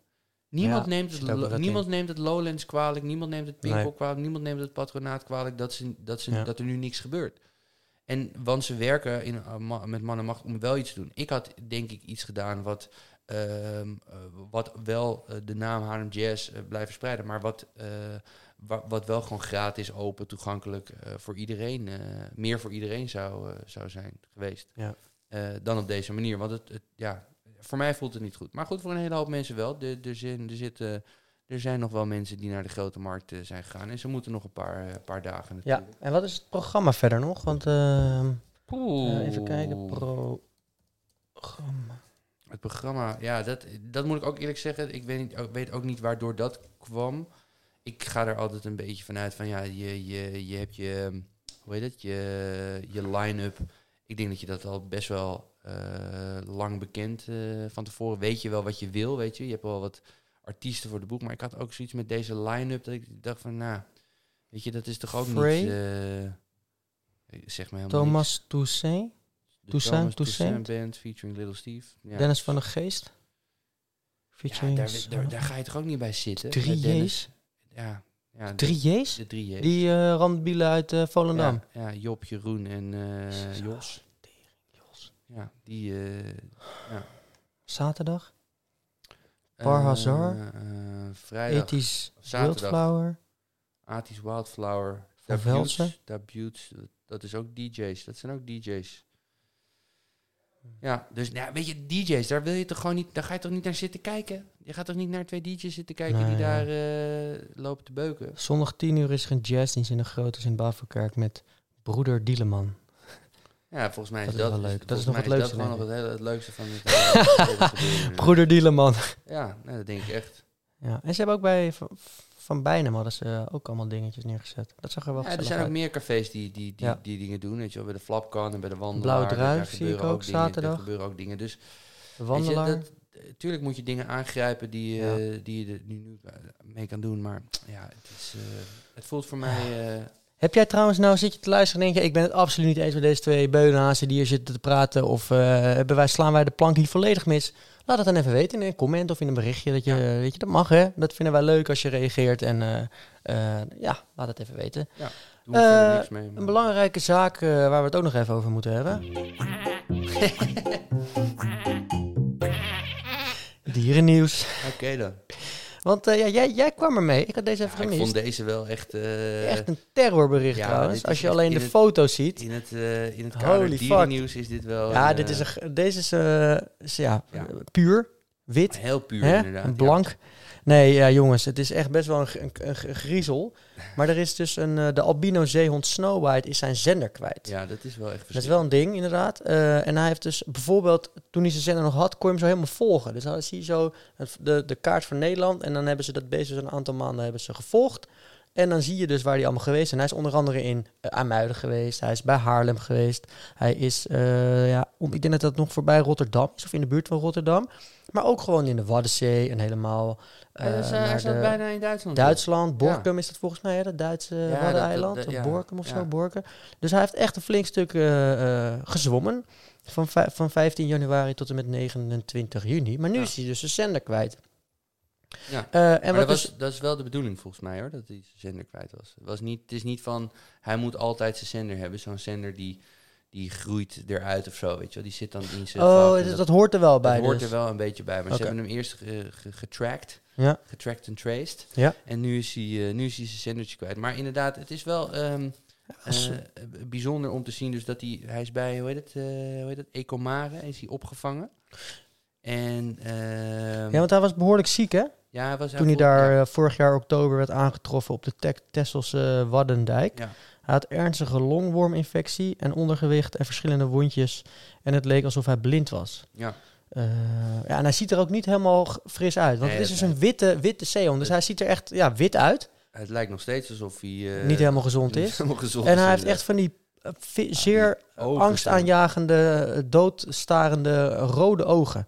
Niemand, Ja, neemt, het, niemand neemt het Lowlands kwalijk, niemand neemt het Pinkpop Nee. kwalijk, niemand neemt het patronaat kwalijk dat, ze, dat, ze, Ja. dat er nu niks gebeurt. En want ze werken in, uh, ma- met man en macht om wel iets te doen. Ik had denk ik iets gedaan wat, ehm, eh, wat wel eh, de naam Haarlem Jazz eh, blijft verspreiden, maar wat, eh, wa- wat wel gewoon gratis, open, toegankelijk eh, voor iedereen, eh, meer voor iedereen zou, eh, zou zijn geweest. Ja. Dan op deze manier. Want het, het, ja, voor mij voelt het niet goed. Maar goed, voor een hele hoop mensen wel. Er, er, zijn, er, zitten, er zijn nog wel mensen die naar de grote markt zijn gegaan. En ze moeten nog een paar, paar dagen Ja, natuurlijk. en wat is het programma verder nog? Want ehm, eh, even kijken, programma. Het programma, ja, dat, dat moet ik ook eerlijk zeggen. Ik weet, niet, ik weet ook niet waardoor dat kwam. Ik ga er altijd een beetje vanuit van, ja, je, je, je hebt je, hoe heet het, je, je line-up. Ik denk dat je dat al best wel eh, lang bekend eh, van tevoren. Weet je wel wat je wil, weet je. Je hebt wel wat artiesten voor de boek. Maar ik had ook zoiets met deze line-up dat ik dacht van, nou, weet je, dat is toch ook Frey? niet... eh, zeg maar helemaal Thomas Toussaint. De Toussaint, Thomas Toussaint? Band featuring Little Steve. Ja. Dennis van der Geest. Ja, Featuring daar, daar, daar ga je toch ook niet bij zitten? Drie Dennis? Ja, ja de- Drie J's? De drie J's. Die eh randbielen uit eh, Volendam. ja, ja, Job, Jeroen en eh, Jos. Jos. Ja, die... eh Zaterdag. Bar Hazard. eh, vrijdag. Ethisch. Wildflower. Atis Wildflower. Van Velsen. Dat is ook DJ's. Dat zijn ook DJ's. Ja, dus ja, weet je, DJ's, daar wil je toch gewoon niet, daar ga je toch niet naar zitten kijken? Je gaat toch niet naar twee DJ's zitten kijken Nee, die ja. daar eh, lopen te beuken? Zondag 10 uur is er een jazzdienst in de grote Sint-Bavelkerk met broeder Dieleman. Ja, volgens mij is Dat dat, is wel leuk. Dat is nog het leukste, dat gewoon nog het, hele, het leukste van (laughs) hele, gebeuren. Broeder Dieleman. Ja, nee, dat denk ik echt. Ja, en ze hebben ook bij Van, Bijnem hadden ze ook allemaal dingetjes neergezet. Dat zag er wel Ja, er zijn ook meer cafés die die, die, Ja. die dingen doen. Weet je wel, bij de Flapkan en bij de Wandelaar. Blauwe daar- Druif zie ik ook, zaterdag. Er gebeuren ook dingen. Dus De je, wandelaar. dat, tuurlijk moet je dingen aangrijpen die, Ja. eh, die je er nu, nu eh, mee kan doen. Maar ja, het, is, eh, het voelt voor mij... Heb jij trouwens nou, zit je te luisteren en denk je, ik ben het absoluut niet eens met deze twee beunhazen die hier zitten te praten. Of hebben wij, slaan wij de plank hier volledig mis? Laat het dan even weten in een comment of in een berichtje. Dat, je, weet je, dat mag hè. Dat vinden wij leuk als je reageert. En eh, eh, ja, laat het even weten. we Eh, niks mee. maar- Een belangrijke zaak eh, waar we het ook nog even over moeten hebben. (laughs) Dierennieuws. Oké dan. Want eh, ja, jij, jij kwam ermee. Ik had deze even Ja, ik gemist. vond deze wel echt... eh, Echt een terrorbericht ja, trouwens. Als je alleen de foto's ziet. in het, eh, in het kader dierennieuws is dit wel... Ja, een, dit is een, deze is, ja, puur, wit, heel puur hè? inderdaad. en ja. Nee, ja, jongens, het is echt best wel een, een, griezel. Maar er is dus een, eh, de albino zeehond Snow White is zijn zender kwijt. Ja, dat is wel echt Dat is wel een ding, inderdaad. Eh, en hij heeft dus bijvoorbeeld, toen hij zijn zender nog had, kon je hem zo helemaal volgen. Dus dan zie je zo het- de, de kaart van Nederland. En dan hebben ze dat dus een aantal maanden hebben ze gevolgd. En dan zie je dus waar hij allemaal geweest is. En hij is onder andere in uh, Amuiden geweest. Hij is bij Haarlem geweest. Hij is, eh, ja, om, ik denk dat dat nog voorbij Rotterdam is. Of in de buurt van Rotterdam. Maar ook gewoon in de Waddenzee en helemaal eh, Ja, dus, eh, hij zat de- bijna in Duitsland. Duitsland, Borkum is dat volgens mij, hè? dat Duitse dat- Waddeneiland. dat- of Borkum of zo, Borkum. Dus hij heeft echt een flink stuk eh, eh, gezwommen. Van, van 15 januari tot en met 29 juni. Maar nu is hij dus zijn zender kwijt. Ja. Eh, en maar wat dat, dus, was, dat is wel de bedoeling volgens mij hoor, dat hij zijn zender kwijt was. Het, was niet, het is niet van, hij moet altijd zijn zender hebben. Zo'n zender die, die groeit eruit of zo, weet je wel. Die zit dan in zijn oh, en dat, dat hoort er wel dat bij hoort dus. er wel een beetje bij. Maar ze hebben hem eerst ge- ge- getracked, Ja. getracked en traced. Ja. En nu is, hij, eh, nu is hij zijn zendertje kwijt. Maar inderdaad, het is wel ehm, eh, bijzonder om te zien dus dat hij, hij is bij, hoe heet het, eh, hoe heet het, Ecomare, is hij opgevangen. En ehm, ja, want hij was behoorlijk ziek, hè? ja, hij was Toen hij daar ja. vorig jaar oktober werd aangetroffen op de Tesselse Waddendijk. Ja. Hij had ernstige longworminfectie en ondergewicht en verschillende wondjes. En het leek alsof hij blind was. Ja. Eh, ja, en hij ziet er ook niet helemaal fris uit. Want Nee, het is dus een witte, witte zeehond. Dus hij ziet er echt ja, wit uit. Het lijkt nog steeds alsof hij... eh, niet helemaal gezond is. helemaal gezond En hij heeft echt van die eh, zeer angstaanjagende, doodstarende rode ogen.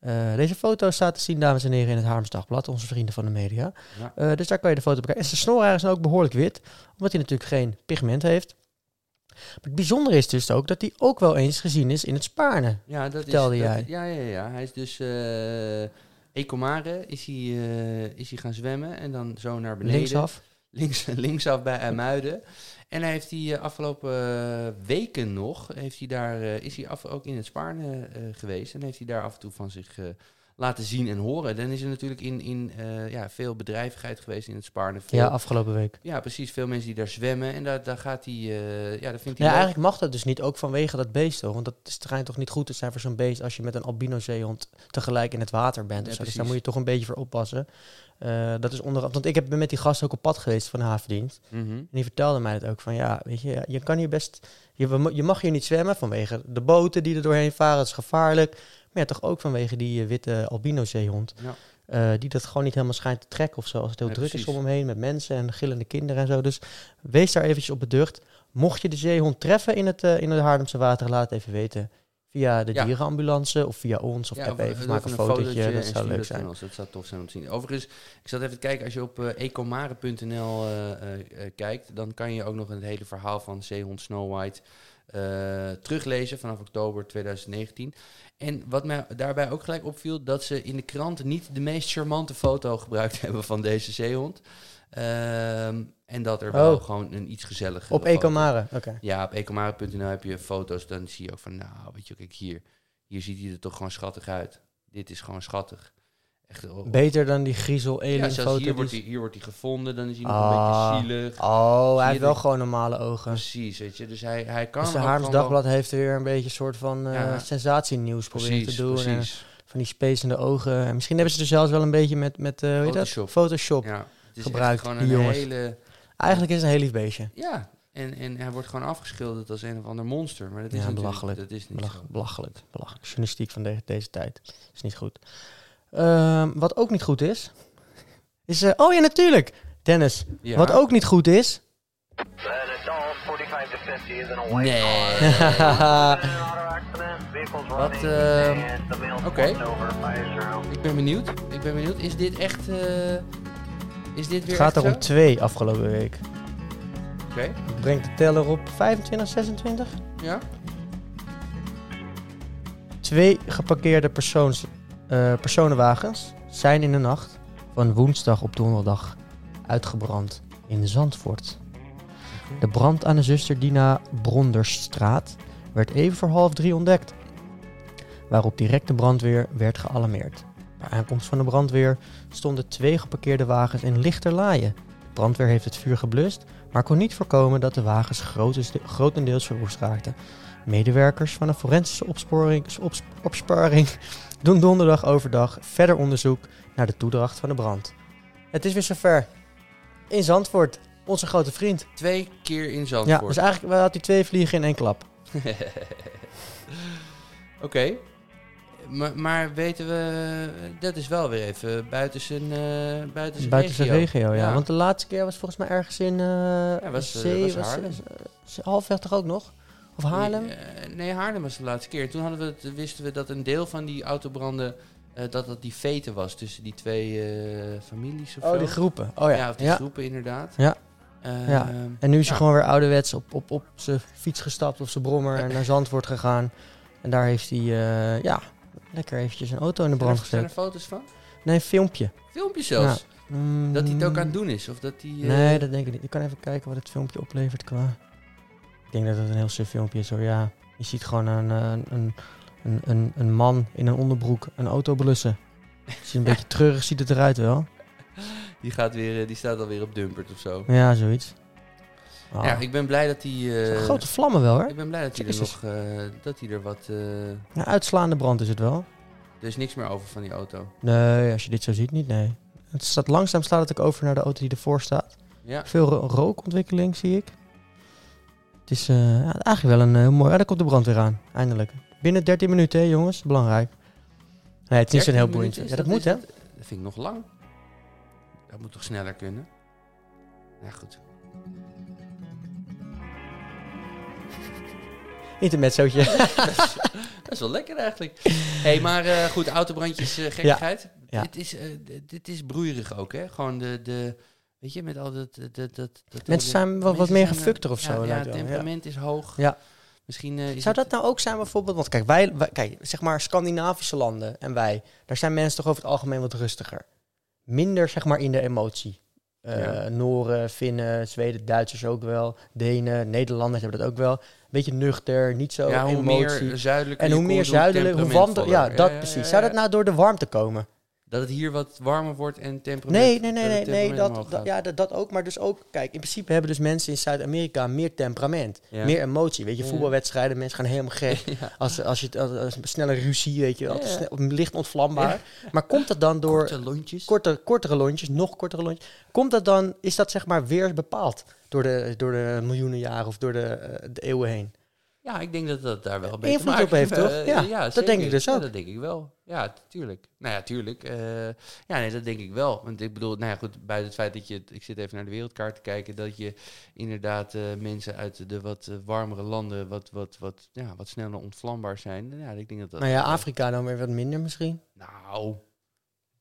Eh, deze foto staat te zien, dames en heren, in het Haarlems Dagblad. Onze vrienden van de media. Ja. Eh, dus daar kan je de foto bekijken. En zijn snorharen zijn ook behoorlijk wit. Omdat hij natuurlijk geen pigment heeft. Maar het bijzondere is dus ook dat hij ook wel eens gezien is in het Spaarne. Ja, dat vertelde is, dat- jij. ja, ja, ja. Hij is dus... eh Ecomare is hij, is hij gaan zwemmen en dan zo naar beneden. Linksaf. Links, (laughs) linksaf bij IJmuiden. En hij heeft die eh, afgelopen eh, weken nog, heeft hij daar, eh, is hij af, ook in het Spaarne geweest. En heeft hij daar af en toe van zich laten zien en horen. Dan is er natuurlijk in, in ja, veel bedrijvigheid geweest in het Spaarne. Veel, Ja, afgelopen week. ja, precies. Veel mensen die daar zwemmen. En daar, daar gaat hij, eh, ja, dat vindt Ja, hij leuk. eigenlijk mag dat dus niet, ook vanwege dat beest toch? Want dat is, schijnt toch niet goed te zijn voor zo'n beest als je met een albino zeehond tegelijk in het water bent. Ja. Dus daar moet je toch een beetje voor oppassen. Eh, dat is onder, want ik heb ben met die gast ook op pad geweest van de havendienst. Mhm. En die vertelde mij het ook van ja, weet je, je kan hier best, je, mag hier niet zwemmen vanwege de boten die er doorheen varen, het is gevaarlijk. Maar ja, toch ook vanwege die eh, witte albino zeehond. Ja. eh, die dat gewoon niet helemaal schijnt te trekken of zo. Als het heel Ja, druk precies. is om hem heen met mensen en gillende kinderen en zo. Dus wees daar eventjes op beducht. Mocht je de zeehond treffen in het, in het Haarlemse water, laat het even weten. Via de Ja. dierenambulance of via ons. Of Ja, app even, eh, doe een fotootje. Dat zou leuk dat zijn. ons. Dat zou tof zijn om te zien. Overigens, ik zat even te kijken, als je op eh, ecomare.nl eh, kijkt, dan kan je ook nog het hele verhaal van zeehond Snow White teruglezen vanaf oktober 2019. En wat mij daarbij ook gelijk opviel, dat ze in de krant niet de meest charmante foto (laughs) gebruikt hebben van deze zeehond. Ehm, en dat er wel Oh. gewoon een iets gezelliger Op Ecomare, oké. ja, op ecomare.nl heb je foto's. Dan zie je ook van, nou, weet je, kijk hier. Hier ziet hij er toch gewoon schattig uit. Dit is gewoon schattig. Echt, oh. Beter dan die griezel ja, alien foto. hier die wordt, hij, hier wordt hij gevonden. Dan is hij nog Ah. een beetje zielig. Oh, hij heeft wel gewoon normale ogen. Precies, weet je. Dus hij, hij kan Dus de wel- Dagblad heeft weer een beetje een soort van eh, Ja. sensatienieuws proberen te doen. En precies. van die spacende ogen. En misschien hebben ze er zelfs wel een beetje met, met eh, hoe heet dat? Photoshop. Ja, het is gebruikt, gewoon een hele... Eigenlijk is het een heel lief beestje. Ja, en, en hij wordt gewoon afgeschilderd als een of ander monster. Maar dat is Ja, belachelijk. Dat is niet Belach- zo. belachelijk. Belachelijk. Journalistiek van de- deze tijd is niet goed. Ehm, wat ook niet goed is, is... eh, oh ja, natuurlijk! Dennis, Ja. wat ook niet goed is... An adult 45 to 50 is in a white Nee. (laughs) Wat, male oké. Ik ben benieuwd. Ik ben benieuwd. Is dit echt... is dit weer Het gaat er om twee afgelopen week. Oké, Ik breng de teller op 25, 26. ja. Twee geparkeerde persoons, eh, personenwagens zijn in de nacht van woensdag op donderdag uitgebrand in Zandvoort. De brand aan de zuster Dina Brondersstraat werd even voor half drie ontdekt, waarop direct de brandweer werd gealarmeerd. Bij aankomst van de brandweer stonden twee geparkeerde wagens in lichterlaaien. De brandweer heeft het vuur geblust, maar kon niet voorkomen dat de wagens grotendeels verwoest raakten. Medewerkers van een forensische opsporing, ops- opsporing (laughs) doen donderdag overdag verder onderzoek naar de toedracht van de brand. Het is weer zover. In Zandvoort, onze grote vriend. Twee keer in Ja, Zandvoort. dus eigenlijk had hij twee vliegen in één klap. (laughs) Oké. Maar, maar weten we, dat is wel weer even buiten zijn, eh buiten zijn Buiten regio. regio, ja. Ja. Want de laatste keer was volgens mij ergens in eh was, eh, Zee, was Haarlem. eh, Halfweg toch ook nog? Of Haarlem? Nee, eh, nee, Haarlem was de laatste keer. Toen hadden we het, wisten we dat een deel van die autobranden, eh, dat dat die veten was tussen die twee eh, families of oh, zo. die groepen. Oh ja. Ja, of die ja. groepen inderdaad. Ja. Eh, Ja. En nu is hij Ja. gewoon weer ouderwets op, op, op zijn fiets gestapt of zijn brommer (laughs) en naar Zandvoort gegaan. En daar heeft hij, eh, ja, lekker eventjes een auto in de brand er, zijn er gezet. foto's van? Nee, een filmpje. Filmpjes zelfs. Mm, Dat hij het ook aan het doen is? Of dat hij... eh, Nee, dat denk ik niet. Ik kan even kijken wat het filmpje oplevert qua... Ik denk dat het een heel suf filmpje is hoor, ja. Je ziet gewoon een, eh, een, een, een, een man in een onderbroek een auto blussen. Ziet een (laughs) beetje treurig ziet het eruit wel. Die, gaat weer, eh, die staat alweer op Dumpert of zo. Ja, zoiets. Ah. Ja, ik ben blij dat hij... eh, grote vlammen wel hoor. ik ben blij dat hij er nog... eh, dat hij er wat... eh, Ja, uitslaande brand is het wel. er is niks meer over van die auto. Nee, als je dit zo ziet niet, nee. Het staat langzaam staat het ook over naar de auto die ervoor staat. Ja. Veel ro- rookontwikkeling zie ik. Het is ja, eigenlijk wel een heel mooi... Ja, daar komt de brand weer aan, eindelijk. Binnen 13 minuten, hè, jongens. Belangrijk. Nee, het is niet zo'n 13 heel boeiend. Ja, is dat moet, hè? Dat vind ik nog lang. Dat moet toch sneller kunnen? Ja, goed. Intermezzootje. (laughs) Dat is wel lekker eigenlijk. hey, maar eh, goed, autobrandjes, eh gekkigheid. Ja. Dit, is, eh, dit is broeierig ook, hè? Gewoon de... de weet je, met al dat... dat, dat, dat dat Mensen zijn wat, wat meer gefukter of ja, zo. Ja, het wel. Temperament is hoog. Ja. Misschien is Zou dat nou ook zijn bijvoorbeeld... Want kijk, wij, wij- kijk, zeg maar Scandinavische landen en wij... Daar zijn mensen toch over het algemeen wat rustiger. Minder, zeg maar, in de emotie. Eh Ja. Noren, Finnen, Zweden, Duitsers ook wel. Denen, Nederlanders hebben dat ook wel. Beetje nuchter, niet zo ja, hoe emotie. meer zuidelijk en hoe meer zuidelijk, hoe. Ja, dat precies. Zou dat nou door de warmte komen? Dat het hier wat warmer wordt en temperament... Nee, nee, nee, dat nee, nee dat, ja, dat, dat ook. Maar dus ook, kijk, in principe hebben dus mensen in Zuid-Amerika meer temperament. Ja. Meer emotie. Weet je, voetbalwedstrijden, mensen gaan helemaal gek. (laughs) Ja. Als, als je als, als een snelle ruzie, weet je, snel- licht ontvlambaar. (laughs) Maar komt dat dan door Korte lontjes. korte, kortere lontjes, nog kortere lontjes? Komt dat dan, is dat zeg maar weer bepaald door de, door de miljoenen jaren of door de, eh, de eeuwen heen? Ja, ik denk dat dat daar wel een beetje Invloed op heeft, toch? Eh, Ja, dat denk ik dus Ja, ook. dat denk ik wel. Ja, tuurlijk. Nou ja, tuurlijk. Eh, ja, nee, dat denk ik wel. Want ik bedoel, nou ja, goed, buiten het feit dat je, ik zit even naar de wereldkaart te kijken, dat je inderdaad eh, mensen uit de wat warmere landen wat, wat, wat, ja, wat sneller ontvlambaar zijn. Ja, ik denk dat dat... Nou ja, Afrika dan weer wat minder misschien. Nou,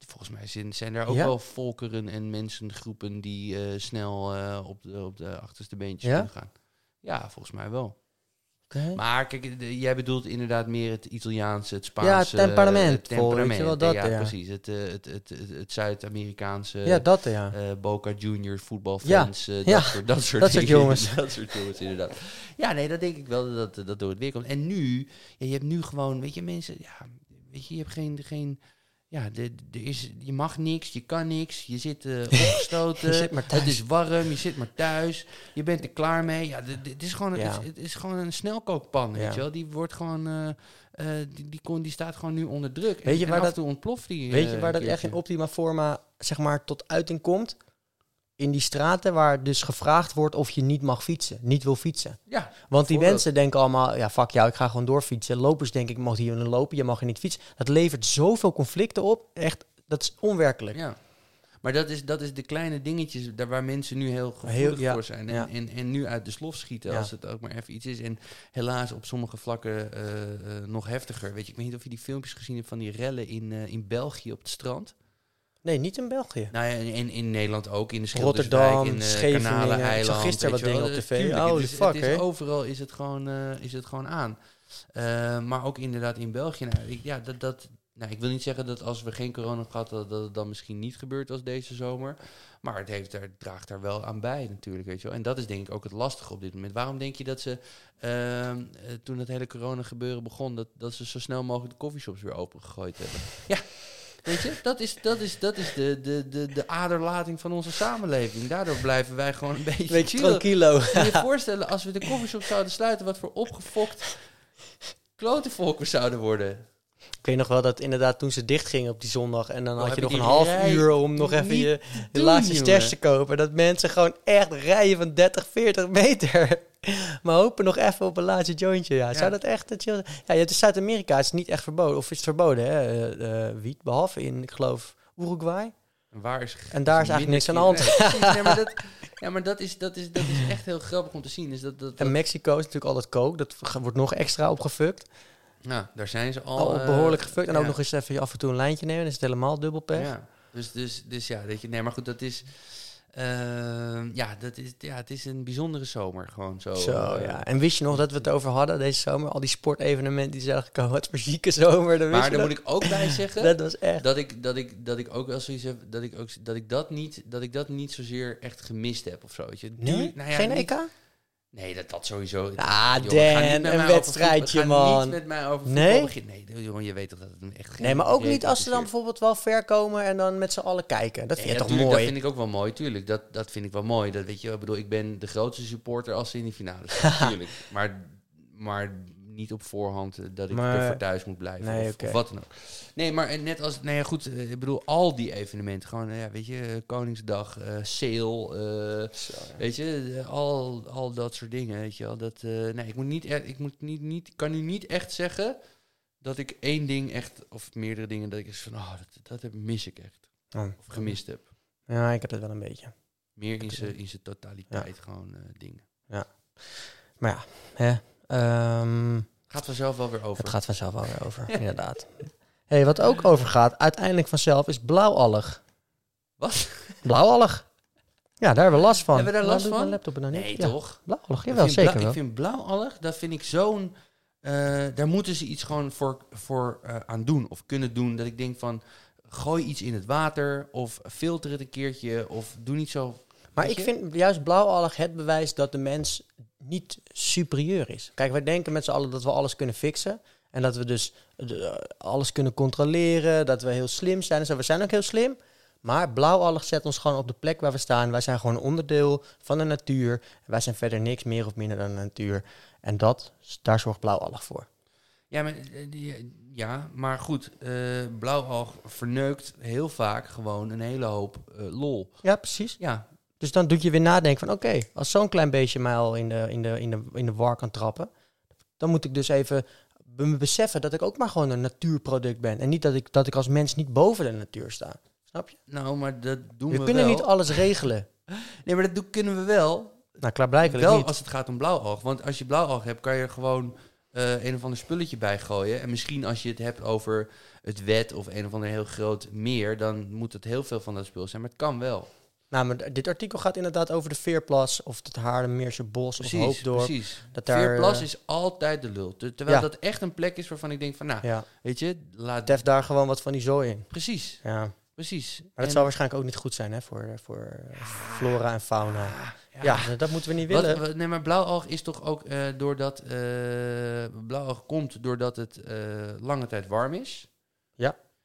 volgens mij zijn, zijn er ook Ja? wel volkeren en mensengroepen die snel op, de, op de achterste beentjes Ja? gaan. Ja, volgens mij wel. Maar kijk, de- jij bedoelt inderdaad meer het Italiaanse, het Spaanse... Ja, temperament eh, je wel, dat, ja, ja. precies. Het, eh, het, het, het, het Zuid-Amerikaanse... Ja, dat ja. eh, Boca Juniors voetbalfans, ja. dat, soort, dat soort (laughs) Dat soort dingen. jongens. (laughs) dat soort jongens, inderdaad. Ja, nee, dat denk ik wel dat dat, dat door het weer komt. En nu, ja, je hebt nu gewoon, weet je, mensen, ja, weet je, je hebt geen, geen ja, de, de is, je mag niks, je kan niks, je zit (laughs) opgesloten, Je zit maar thuis. het is warm, je zit maar thuis, je bent er klaar mee. Ja, het, is gewoon, Ja. het, is- het is gewoon een snelkookpan, Ja. weet je wel. Die wordt gewoon, eh, eh, die, die, kon, die staat gewoon nu onder druk. Weet je waar dat- ontploft die Weet je waar dat echt in optima forma zeg maar tot uiting komt? In die straten waar dus gevraagd wordt of je niet mag fietsen, niet wil fietsen. Ja, Want die mensen denken allemaal, ja fuck jou, ik ga gewoon doorfietsen. Lopers denken, ik mag hier lopen, je mag hier niet fietsen. Dat levert zoveel conflicten op, echt, dat is onwerkelijk. Ja. Maar dat is, dat is de kleine dingetjes daar waar mensen nu heel gevoelig Heel- ja, voor zijn. En, ja. en, en nu uit de slof schieten Ja. als het ook maar even iets is. En helaas op sommige vlakken eh, eh, nog heftiger. Weet je, ik weet niet of je die filmpjes gezien hebt van die rellen in, eh, in België op het strand. Nee, niet in België. Nou ja, en in, in Nederland ook, in de Rotterdam, in de Scheveningen. Kanaleneiland. Ik gisteren wat dingen op tv. Holy het is, fuck, het is hè? Overal is het gewoon, eh, is het gewoon aan. Eh, maar ook inderdaad in België. Nou, ik, ja, dat, dat, nou, ik wil niet zeggen dat als we geen corona gehad hadden, dat het dan misschien niet gebeurd was deze zomer. Maar het heeft er, draagt daar wel aan bij natuurlijk, weet je wel. En dat is denk ik ook het lastige op dit moment. Waarom denk je dat ze, ehm, eh, toen het hele corona gebeuren begon, dat, dat ze zo snel mogelijk de coffeeshops weer opengegooid hebben? Ja, weet je, dat is, dat is, dat is de, de, de, de aderlating van onze samenleving. Daardoor blijven wij gewoon een beetje, Beetje chillen. tranquilo. Kun je je voorstellen als we de coffeeshop zouden sluiten, wat voor opgefokt klotenvolk we zouden worden? Ik weet nog wel dat inderdaad toen ze dicht gingen op die zondag... en dan Oh, had je nog een half uur om nog even je, laatste stash te kopen. Dat mensen gewoon echt rijden van 30, 40 meter. (laughs) maar hopen nog even op een laatste jointje. Ja, zou dat echt... Dat je, ja, je hebt in Zuid-Amerika is het niet echt verboden. Of is het verboden, hè? eh, eh, wiet, behalve in, ik geloof, Uruguay. En waar is En daar is eigenlijk niks aan de hand. Maar dat, ja, maar dat is, dat, is, dat is echt heel grappig om te zien. Is dat, dat, dat- En Mexico is natuurlijk altijd coke. Dat ga- wordt nog extra opgefukt. Nou, daar zijn ze al. Al eh, behoorlijk gefukt. En ook nog eens even af en toe een lijntje nemen. Dan is het helemaal dubbel pech. Ja, dus, dus, dus ja, weet je, nee, maar goed, dat is, ehm, ja, dat is, ja, het is een bijzondere zomer, gewoon zo. Zo, eh, ja. En wist je nog dat we het over hadden deze zomer? Al die sportevenementen die zijn gekomen. Wat voor zieke zomer. Dan Maar daar dat? moet ik ook bij zeggen (laughs) Dat was echt... dat ik, dat ik, dat ik ook wel zoiets heb, dat ik ook, dat ik dat niet, dat ik dat niet zozeer echt gemist heb of zo. Weet je. Nee? Nou ja, Geen niet- EK? Nee, dat, dat sowieso. Ah, Jongen, Dan, een over wedstrijdje, man. niet met mij over Nee? Nee, jongen, je weet toch dat het echt geen Nee, maar ook niet als ze dan bijvoorbeeld wel ver komen en dan met z'n allen kijken. Dat vind je toch mooi? Dat vind ik ook wel mooi, tuurlijk. Dat, dat vind ik wel mooi. Dat weet je, ik bedoel, ik ben de grootste supporter als ze in die finale staan, (laughs) tuurlijk. Maar, maar niet op voorhand eh, dat ik Maar- er voor thuis moet blijven Nee, of, wat dan ook. Nee, maar net als, nou ja, goed, eh, ik bedoel, al die evenementen, gewoon, eh, ja, weet je, Koningsdag, eh sale, weet je, al, al dat soort dingen, weet je wel. Dat, nee, ik moet niet, echt- ik moet niet, niet, kan nu niet echt zeggen dat ik één ding echt, of meerdere dingen, dat ik van, oh, dat, dat heb, mis ik echt. Oh. Of gemist heb. Ja, ik heb het wel een beetje. Meer in zijn in zijn totaliteit gewoon dingen. Maar ja, hè. Ehm, Gaat vanzelf wel weer over. het gaat vanzelf wel weer over, (laughs) inderdaad. hey, wat ook overgaat, uiteindelijk vanzelf, is blauwallig. Wat? Blauwallig. Ja, daar hebben we last van. Hebben we daar Waarom last van? mijn laptop er nou niet? Nee, Ja, toch? Blauwallig, Ik jawel, vind zeker wel. Ik vind blauwallig, dat vind ik zo'n... eh, daar moeten ze iets gewoon voor, voor eh, aan doen of kunnen doen. Dat ik denk van, gooi iets in het water of filter het een keertje of doe niet zo... Maar ik vind juist blauwallig het bewijs dat de mens niet superieur is. Kijk, wij denken met z'n allen dat we alles kunnen fixen. En dat we dus eh, alles kunnen controleren. Dat we heel slim zijn. zo. We zijn ook heel slim. Maar blauwallig zet ons gewoon op de plek waar we staan. Wij zijn gewoon een onderdeel van de natuur. Wij zijn verder niks meer of minder dan de natuur. En dat, daar zorgt blauwallig voor. Ja, maar, eh, ja, maar goed, eh blauwalg verneukt heel vaak gewoon een hele hoop eh, lol. Ja, precies. Ja, Dus dan doet je weer nadenken van... oké, als zo'n klein beestje mij al in de, in, de, in, de, in de war kan trappen... dan moet ik dus even me beseffen dat ik ook maar gewoon een natuurproduct ben. En niet dat ik, dat ik als mens niet boven de natuur sta. Snap je? nou, maar dat doen We, we, kunnen wel. niet alles regelen. (laughs) Nee, maar dat doen, kunnen we wel. Nou, klaarblijkelijk Wel niet. als het gaat om blauwalg. Want als je blauwalg hebt, kan je er gewoon eh, een of ander spulletje bij gooien. En misschien als je het hebt over het wet of een of ander heel groot meer, dan moet het heel veel van dat spul zijn. Maar het kan wel. Nou, maar dit artikel gaat inderdaad over de Veerplas... of het Haarlemmeerse Bos of Precies, Hoopdorp. precies. Dat daar, Veerplas eh, is altijd de lul. Ter- Terwijl Ja. dat echt een plek is waarvan ik denk van, nou, Ja, weet je, laat... def daar gewoon wat van die zooi in. Precies, Ja. precies. Maar dat En- zal waarschijnlijk ook niet goed zijn hè, voor, voor eh, flora en fauna. Ja, dat moeten we niet willen. wat- nee, maar blauwalg is toch ook eh, doordat... eh blauwalg komt doordat het eh, lange tijd warm is.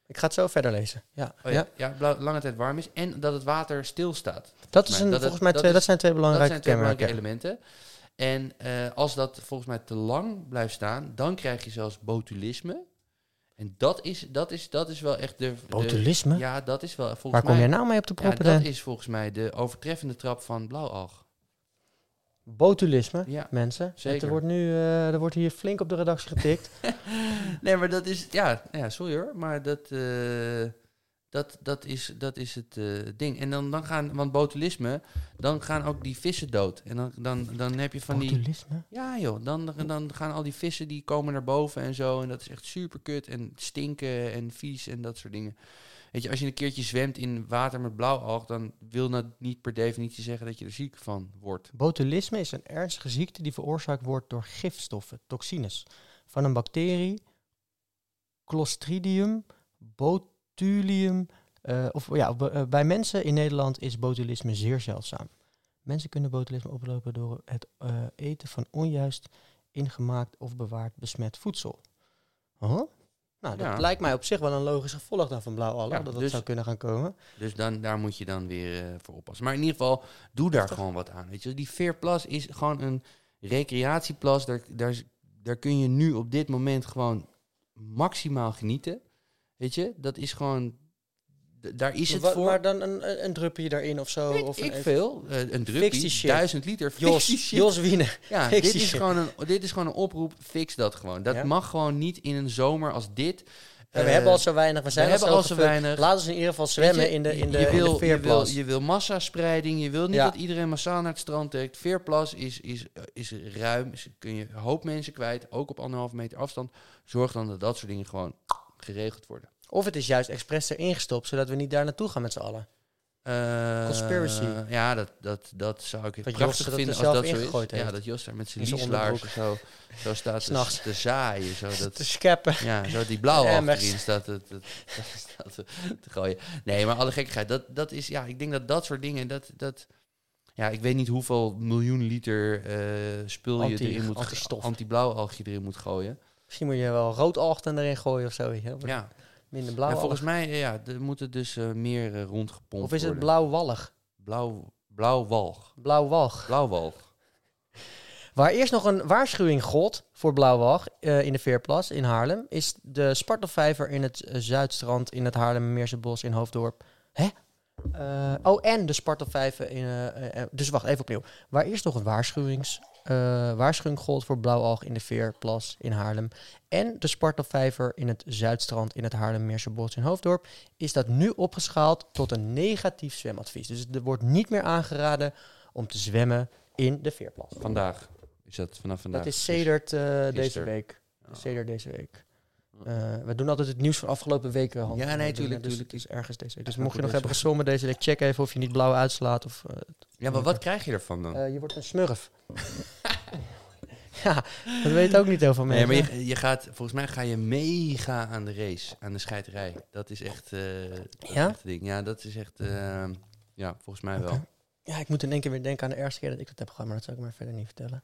Ik ga het zo verder lezen. Ja, Oh, ja. ja, ja blauw, lange tijd warm is. En dat het water stilstaat. Dat, is een, Dat het- volgens mij dat twee, is- dat zijn twee belangrijke dat zijn twee belangrijke elementen. En eh, als dat volgens mij te lang blijft staan, dan krijg je zelfs botulisme. En dat is, dat is, dat is wel echt de... de- Botulisme? ja, dat is wel volgens Waar kom mij... jij nou mee op de ja, proppen? dat dan? is volgens mij de overtreffende trap van blauwalg. Botulisme, Ja. mensen. zeker. Er wordt, nu, eh, er wordt hier flink op de redactie getikt. (laughs) Nee, maar dat is... Ja, ja sorry hoor. Maar dat, eh, dat, dat, is, dat is het eh, ding. En dan, dan gaan... Want botulisme, dan gaan ook die vissen dood. En dan, dan, dan heb je van die... Botulisme? Ja joh, dan, dan gaan al die vissen die komen naar boven en zo. En dat is echt super kut en stinken en vies en dat soort dingen. Weet je, als je een keertje zwemt in water met blauwalg, dan wil dat niet per definitie zeggen dat je er ziek van wordt. Botulisme is een ernstige ziekte die veroorzaakt wordt door gifstoffen, toxines, van een bacterie, Clostridium botulium. eh, of ja, eh, bij mensen in Nederland is botulisme zeer zeldzaam. Mensen kunnen botulisme oplopen door het eh, eten van onjuist ingemaakt of bewaard besmet voedsel. Oh? Nou, dat Ja. lijkt mij op zich wel een logisch gevolg dan van blauwalg, Ja, dat dat dus- zou kunnen gaan komen. Dus dan, daar moet je dan weer eh, voor oppassen. Maar in ieder geval, doe daar gewoon wat aan. Weet je. Die Veerplas is gewoon een recreatieplas. Daar, daar, daar kun je nu op dit moment gewoon maximaal genieten. Weet je, dat is gewoon... Daar is het maar, voor. maar dan een, een, druppeltje daarin of zo. Weet of ik een, veel. Eh, een druppie, duizend liter. Jos, shit. Jos Wiener. (laughs) Ja, Fix dit is, shit. gewoon een, dit is gewoon een oproep. Fix dat gewoon. Dat Ja? mag gewoon niet in een zomer als dit. We Eh, hebben al zo weinig. We zijn hebben al al zo weinig. Laten we in ieder geval zwemmen je, in de, in de, je in wil, de je wil, veerplas. je wil massaspreiding. Je wil niet Ja. dat iedereen massaal naar het strand trekt. Veerplas is, is, eh, is ruim. Is, kun je een hoop mensen kwijt. Ook op anderhalve meter afstand. Zorg dan dat dat soort dingen gewoon geregeld worden. Of het is juist expres erin gestopt, zodat we niet daar naartoe gaan met z'n allen. Eh, Conspiracy. Ja, dat, dat, dat zou ik Dat prachtig vinden als dat zo is. ingegooid Ja, heeft. dat Jos daar met zijn lieslaars zo, zo staat te, S'nachts. te zaaien. Zo dat, Te scheppen. Ja, zo die blauwe (laughs) achterin staat te, te, (laughs) staat te, te gooien. Nee, maar alle gekkigheid, dat, dat is, ja, ik denk dat dat soort dingen, dat, dat, ja, ik weet niet hoeveel miljoen liter eh, spul je Anti- erin moet, antistof. anti-blauw algje erin moet gooien. Misschien moet je wel rood algten erin gooien of zo. Ja, Minder blauw ja volgens mij, ja, er moet het dus eh, meer eh, rondgepompt Of is het worden. blauwwallig? blauw, blauw walg, Blauwwalg. blauw walg. (laughs) Waar eerst nog een waarschuwing gold voor blauwwalg eh, in de Veerplas in Haarlem... is de Spartelvijver in het Zuidstrand in het Haarlemmermeerse bos in Hoofddorp. Hè? Oh, en de Spartelvijver in... dus wacht, even opnieuw. Waar eerst nog een waarschuwings, waarschuwing gold voor blauwalg in de Veerplas in Haarlem... en de Spartelvijver in het Zuidstrand in het Haarlemmermeerse bos in Hoofddorp... is dat nu opgeschaald tot een negatief zwemadvies. Dus er wordt niet meer aangeraden om te zwemmen in de Veerplas. Vandaag is dat vanaf vandaag. Dat is sedert eh, deze week. Ja. Sedert deze week. Eh, we doen altijd het nieuws van afgelopen weken. hand- Ja, nee, tuurlijk, Dus tuurlijk. ergens deze week. Dus mocht je nog hebben gesommen deze week, check even of je niet blauw uitslaat. Of, eh, Ja, maar wat krijg je ervan dan? eh, je wordt een smurf. (laughs) ja, dat weet ook niet over Nee, mensen. maar je, je gaat, volgens mij ga je mega aan de race, aan de scheiterij. Dat is echt, dat Ja? echt ding. Ja, dat is echt, eh, ja, volgens mij wel. Ja, ik moet in één keer weer denken aan de eerste keer dat ik dat heb gehad, maar dat zal ik maar verder niet vertellen.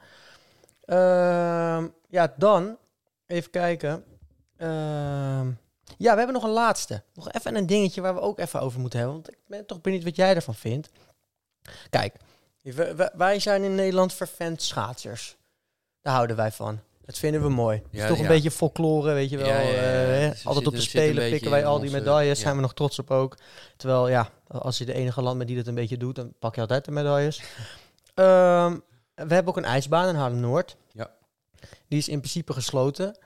Ehm, ja, dan even kijken. Ehm, ja, we hebben nog een laatste. Nog even een dingetje waar we ook even over moeten hebben. Want ik ben toch benieuwd wat jij ervan vindt. Kijk, wij zijn in Nederland vervent schaatsers. Daar houden wij van. Dat vinden we mooi. Het Ja, is toch een beetje folklore, weet je wel. Ja, eh, altijd op de Spelen pikken wij al die medailles. Zijn we nog trots op ook. Terwijl, ja, als je de enige land bent die dat een beetje doet, dan pak je altijd de medailles. Ehm, we hebben ook een ijsbaan in Haarlem-Noord. Ja. Die is in principe gesloten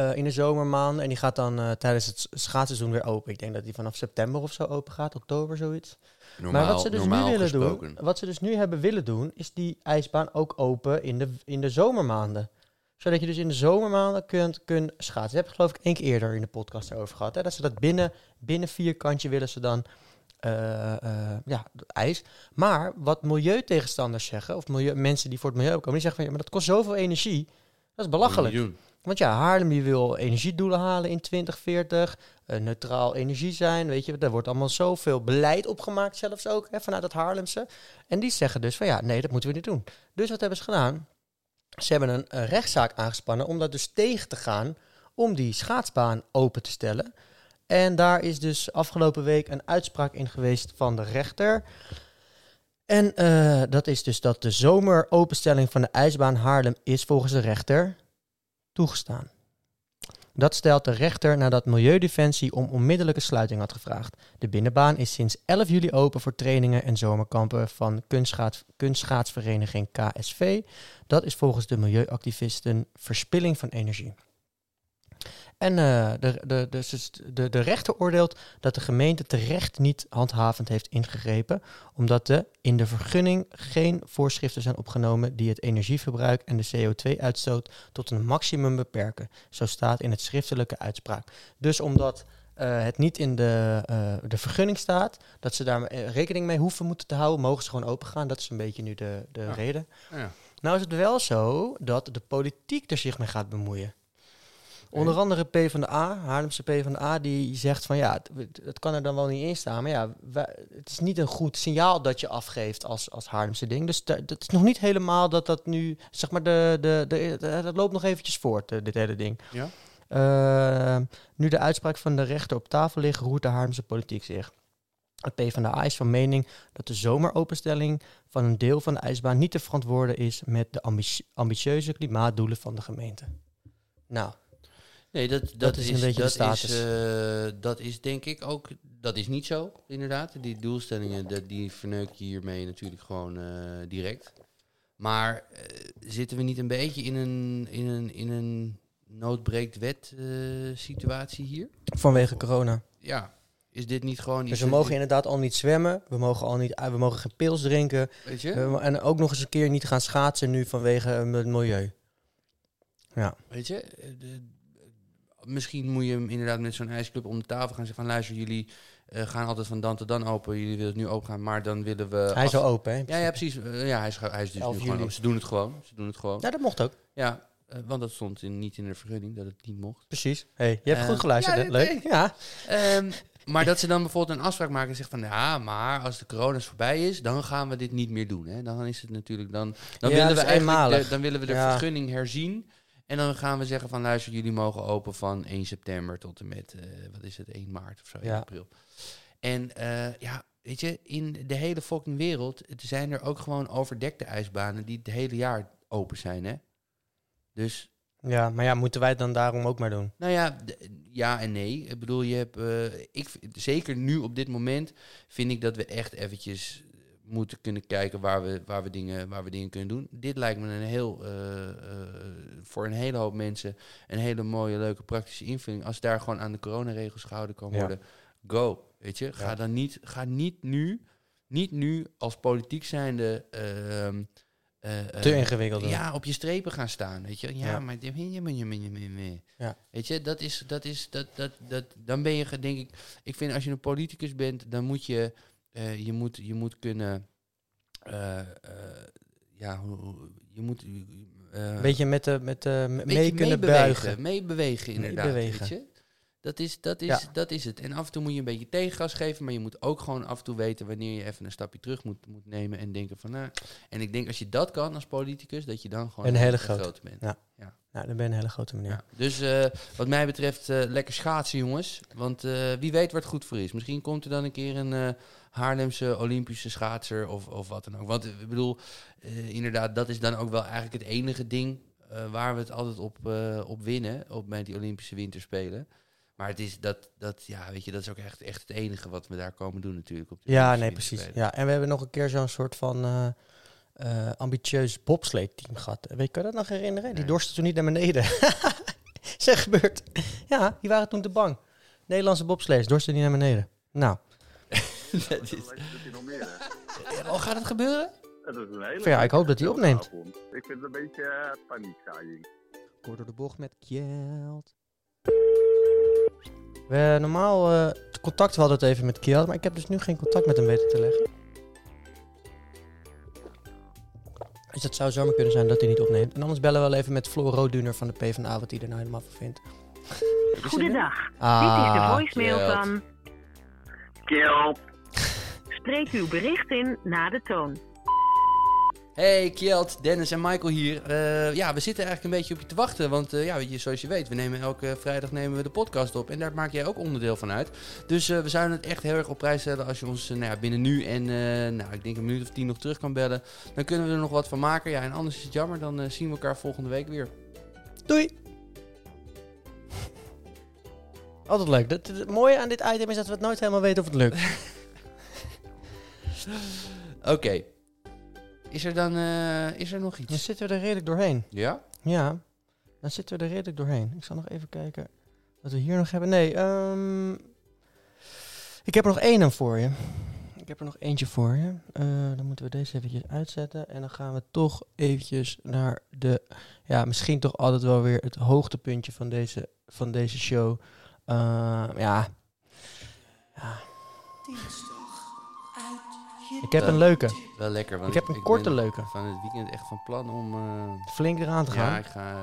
eh, in de zomermaanden. En die gaat dan eh, tijdens het schaatsseizoen weer open. Ik denk dat die vanaf september of zo open gaat, oktober zoiets. Normaal, maar wat ze dus nu willen gesproken. doen, wat ze dus nu hebben willen doen, is die ijsbaan ook open in de, in de zomermaanden. Zodat je dus in de zomermaanden kunt, kunt schaatsen. Dat heb ik geloof ik één keer eerder in de podcast erover gehad. Hè? Dat ze dat binnen, binnen vierkantje willen ze dan eh, ja, ijs. Maar wat milieutegenstanders zeggen, of milieu, mensen die voor het milieu komen, die zeggen van ja, maar dat kost zoveel energie. Dat is belachelijk. Miljoen. Want ja, Haarlem wil energiedoelen halen in 2040. eh, neutraal energie zijn, weet je. Daar wordt allemaal zoveel beleid opgemaakt zelfs ook, hè, vanuit het Haarlemse. En die zeggen dus van ja, nee, dat moeten we niet doen. Dus wat hebben ze gedaan? Ze hebben een, rechtszaak aangespannen om dat dus tegen te gaan... om die schaatsbaan open te stellen. En daar is dus afgelopen week een uitspraak in geweest van de rechter... En eh, dat is dus dat de zomeropenstelling van de ijsbaan Haarlem is volgens de rechter toegestaan. Dat stelt de rechter nadat Milieudefensie om onmiddellijke sluiting had gevraagd. De binnenbaan is sinds 11 juli open voor trainingen en zomerkampen van kunstschaats, kunstschaatsvereniging KSV. Dat is volgens de milieuactivisten verspilling van energie. En eh, de, de, de, de, de rechter oordeelt dat de gemeente terecht niet handhavend heeft ingegrepen, omdat er in de vergunning geen voorschriften zijn opgenomen die het energieverbruik en de CO2-uitstoot tot een maximum beperken. Zo staat in het schriftelijke uitspraak. Dus omdat eh, het niet in de, eh, de vergunning staat, dat ze daar rekening mee hoeven moeten te houden, mogen ze gewoon open gaan. Dat is een beetje nu de, de Ja. reden. Ja. Nou is het wel zo dat de politiek er zich mee gaat bemoeien. Onder andere PvdA, Haarlemse PvdA, die zegt van ja, het, het kan er dan wel niet in staan. Maar ja, wij- het is niet een goed signaal dat je afgeeft als, als Haarlemse ding. Dus da- het is nog niet helemaal dat dat nu, zeg maar, de, de, de, de- dat loopt nog eventjes voort, eh, dit hele ding. Ja? Eh, nu de uitspraak van de rechter op tafel ligt, roert de Haarlemse politiek zich. Het PvdA is van mening dat de zomeropenstelling van een deel van de ijsbaan niet te verantwoorden is met de ambitie- ambitieuze klimaatdoelen van de gemeente. Nou, Nee, dat, dat, is is, een beetje de dat status. Is, eh, dat is denk ik ook, dat is niet zo, inderdaad. Die doelstellingen, dat, die verneuk je hiermee natuurlijk gewoon eh, direct. Maar eh, zitten we niet een beetje in een, in een, in een noodbreekt wet situatie hier? Vanwege corona. Ja, is dit niet gewoon... Dus we mogen inderdaad al niet zwemmen. We mogen al niet, we mogen geen pils drinken. Weet je? En ook nog eens een keer niet gaan schaatsen nu vanwege het milieu. Ja. Weet je, misschien moet je hem inderdaad met zo'n ijsclub om de tafel gaan zeggen van luister, jullie eh, gaan altijd van dan tot dan open, jullie willen het nu open gaan, maar dan willen we... Hij is al open, hè? Ja, ja, precies. Eh, ja, hij is, hij is dus 11 nu gewoon open. Ze doen het gewoon. Ze doen het gewoon. Ja, dat mocht ook. Ja, eh, want dat stond in, niet in de vergunning dat het niet mocht. Precies. hey, je hebt goed geluisterd, ja, hè? Leuk. nee. Ja. Ehm, (laughs) maar dat ze dan bijvoorbeeld een afspraak maken en zeggen van ja, maar als de corona voorbij is, dan gaan we dit niet meer doen. Hè? Dan is het natuurlijk dan. Dan Ja, willen we eigenlijk de, dan willen we de Ja. vergunning herzien. En dan gaan we zeggen van luister, jullie mogen open van 1 september tot en met eh, wat is het, 1 maart of zo, 1 Ja. april. En eh, ja, weet je, in de hele fucking wereld het zijn er ook gewoon overdekte ijsbanen die het hele jaar open zijn, hè? Dus ja, maar ja, moeten wij het dan daarom ook maar doen? nou ja, ja en nee. Ik bedoel, je hebt, eh, ik, zeker nu op dit moment vind ik dat we echt eventjes moeten kunnen kijken waar we, waar we, dingen, waar we dingen kunnen doen. Dit lijkt me een heel, eh, eh, voor een hele hoop mensen een hele mooie, leuke, praktische invulling. Als daar gewoon aan de coronaregels gehouden kan Ja. worden, go. Weet je, ga Ja. dan niet, ga niet nu, niet nu als politiek zijnde... eh, Te ingewikkeld ja, op je strepen gaan staan, weet je. Ja, Ja. maar... Ja. Weet je, dat is, dat is, dat, dat, dat, dan ben je, denk ik, ik vind als je een politicus bent, dan moet je, eh, je moet, je moet kunnen, eh, eh, ja, hoe- je moet, Een beetje met de, met de, mee kunnen meebewegen, buigen. Meebewegen, inderdaad, Meebewegen. weet je. Dat is, dat, is, Ja. dat is het. En af en toe moet je een beetje tegengas geven, maar je moet ook gewoon af en toe weten wanneer je even een stapje terug moet, moet nemen en denken van, nou, en ik denk als je dat kan als politicus, dat je dan gewoon Een hele grote. bent. Ja. Nou, dan ben je een hele grote meneer. Ja. Dus wat mij betreft lekker schaatsen, jongens. Want wie weet het goed voor is. Misschien komt er dan een keer een Haarlemse Olympische schaatser of, of wat dan ook. Want eh, ik bedoel, eh, inderdaad, dat is dan ook wel eigenlijk het enige ding eh, waar we het altijd op, op winnen. Op met die Olympische Winterspelen. Maar het is dat, dat, ja, weet je, dat is ook echt, echt het enige wat we daar komen doen natuurlijk. Op de Ja, nee, precies. Ja, en we hebben nog een keer zo'n soort van ambitieus bobsleedteam gehad. Weet je, kan je dat nog herinneren? Die dorsten toen niet naar beneden. (laughs) zeg gebeurd. Ja, die waren toen te bang. Nederlandse bobslees dorsten niet naar beneden. Nou, (laughs) dat is, (laughs) Dat oh, gaat het gebeuren? Dat is een hele Ja, ik hoop dat hij opneemt. avond. Ik vind het een beetje uh, paniekzaaiing. kort door de bocht met Kjeld. We normaal eh, contact hadden het even met Kjeld, maar ik heb dus nu geen contact met hem weten te leggen. Dus het zou zomaar kunnen zijn dat hij niet opneemt. En anders bellen we wel even met Floor Rooduner van de PvdA, wat hij er nou helemaal van vindt. Goedendag. Ah, Dit is de voicemail Kjeld. van... Kill! Spreek uw bericht in na de toon. Hey Kjeld, Dennis en Michael hier. Eh, ja, we zitten eigenlijk een beetje op je te wachten. Want eh, ja, weet je, zoals je weet, we nemen elke vrijdag nemen we de podcast op. En daar maak jij ook onderdeel van uit. Dus eh, we zouden het echt heel erg op prijs stellen als je ons nou ja, binnen nu en eh, nou, ik denk een minuut of tien nog terug kan bellen. Dan kunnen we er nog wat van maken. Ja, en anders is het jammer. Dan zien we elkaar volgende week weer. Doei! Altijd leuk. Het mooie aan dit item is dat we het nooit helemaal weten of het lukt. (laughs) Oké. Is er dan eh, is er nog Dan iets? zitten we er redelijk doorheen. Ja? Ja, dan zitten we er redelijk doorheen. Ik zal nog even kijken wat we hier nog hebben. Nee, ehm, ik heb er nog één aan voor je. Ik heb er nog eentje voor je. Eh, dan moeten we deze eventjes uitzetten. En dan gaan we toch eventjes naar de... Ja, misschien toch altijd wel weer het hoogtepuntje van deze, van deze show. Eh, ja. ja. Ik heb een leuke. Wel lekker. Want Ik heb een korte ben leuke. Van het weekend echt van plan om... eh, Flink eraan te gaan. ja, ik ga...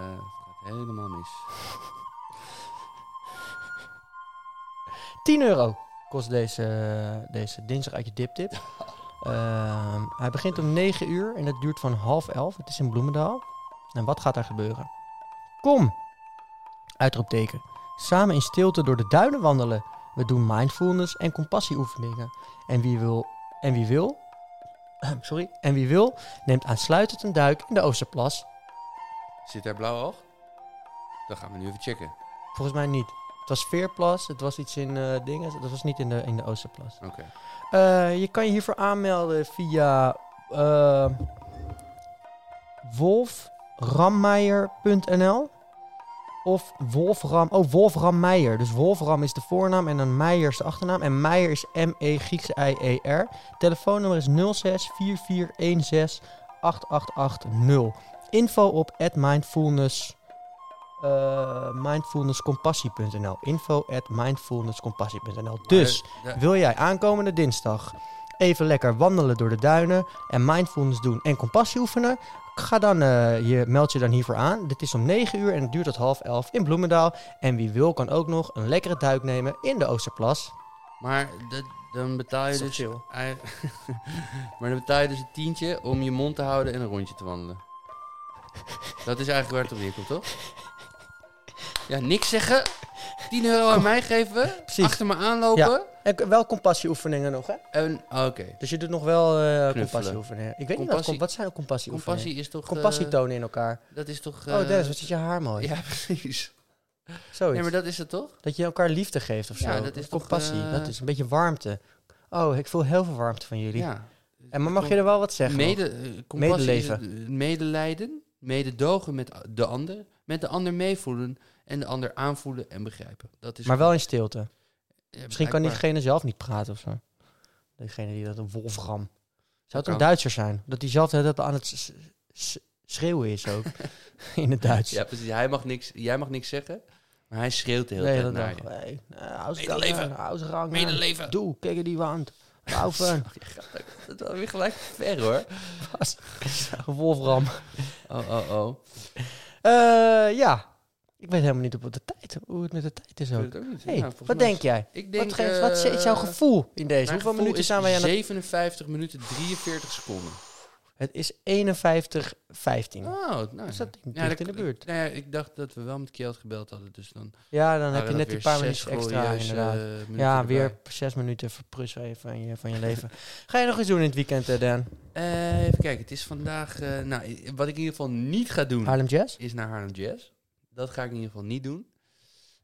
helemaal mis. 10 euro kost deze, deze dinsdag uit je diptip. (laughs) Ehm, hij begint om 9 uur en het duurt van half 11. Het is in Bloemendaal. En wat gaat er gebeuren? Kom! Uitroepteken. Samen in stilte door de duinen wandelen. We doen mindfulness en compassieoefeningen. En wie wil... En wie wil... (clears throat) Sorry. En wie wil, neemt aansluitend een duik in de Oosterplas. Zit daar blauw oog? Dan gaan we nu even checken. Volgens mij niet. Het was Veerplas, het was iets in eh, dingen, dat was niet in de, in de Oosterplas. Oké. Eh, je kan je hiervoor aanmelden via wolframmeijer.nl of Wolfram, oh Wolfram Meijer. Dus Wolfram is de voornaam en dan Meijer is de achternaam. En Meijer is M-E Griekse I-E-R. Telefoonnummer is 06 4416 8880. Info op at mindfulness, eh, mindfulnesscompassie.nl. Info at mindfulnesscompassie.nl. Dus, wil jij aankomende dinsdag even lekker wandelen door de duinen en mindfulness doen en compassie oefenen? Ga dan, eh, je meld je dan hiervoor aan. Dit is om 9 uur en het duurt tot half 11 in Bloemendaal. En wie wil kan ook nog een lekkere duik nemen in de Oosterplas. Maar dat, dan betaal je dus... chill? (laughs) maar dan betaal je dus een tientje om je mond te houden en een rondje te wandelen. Dat is eigenlijk waar het op neerkomt, toch? Ja, niks zeggen. 10 euro aan mij geven. Precies. Achter me aanlopen. En wel compassieoefeningen nog, hè? En, oh, oké. Dus je doet nog wel eh compassieoefeningen. Ik weet niet wat, Compassie- com- wat zijn compassieoefeningen? Compassie is toch... eh, Compassie tonen in elkaar. dat is toch... oh, eh, Dennis, wat zit je haar mooi. Ja, (laughs) precies. Zoiets. Nee, maar dat is het toch? Dat je elkaar liefde geeft of zo. Ja, dat is toch, Compassie, eh, dat is een beetje warmte. Oh, ik voel heel veel warmte van jullie. Ja. En maar mag je er wel wat zeggen? nog? Mede, eh, compassie is het, eh, medelijden, mededogen met de ander, met de ander meevoelen en de ander aanvoelen en begrijpen. Dat is maar wel in stilte. Misschien kan diegene zelf niet praten of zo. Degene die dat een Wolfram. Zou het een Duitser zijn? Dat hij zelf dat aan het schreeuwen is ook. (laughs) in het Duits. Ja, precies. Hij mag niks, jij mag niks zeggen, maar hij schreeuwt de hele Nee, tijd dat naar dacht je. hey, Medeleven. Ausgang. Medeleven. Doe, kijk die wand. Laufen. (laughs) Dat is weer gelijk ver hoor. (laughs) Wolfram. Oh, oh, oh. Eh, ja. Ik weet helemaal niet op de tijd. Hoe het met de tijd is Ik weet ook. het ook niet. Hey, Ja, wat denk is- jij? Ik denk, wat, geeft, wat is jouw eh, gevoel in deze? Hoeveel minuten is zijn wij aan het... 57 minuten 43 seconden. Het is 51, 15. Oh, nou. Dus dat ja. dat- in de buurt. Nou ja, ik dacht dat we wel met Kjeld gebeld hadden, dus dan Ja, dan heb je net die paar extra inderdaad. eh, minuten Ja, erbij. weer zes minuten verprussen even van je, van je leven. (laughs) Ga je nog eens doen in het weekend, eh, Dan? Even kijken, het is vandaag... nou, wat ik in ieder geval niet ga doen, Harlem Jazz? is naar Harlem Jazz. Dat ga ik in ieder geval niet doen.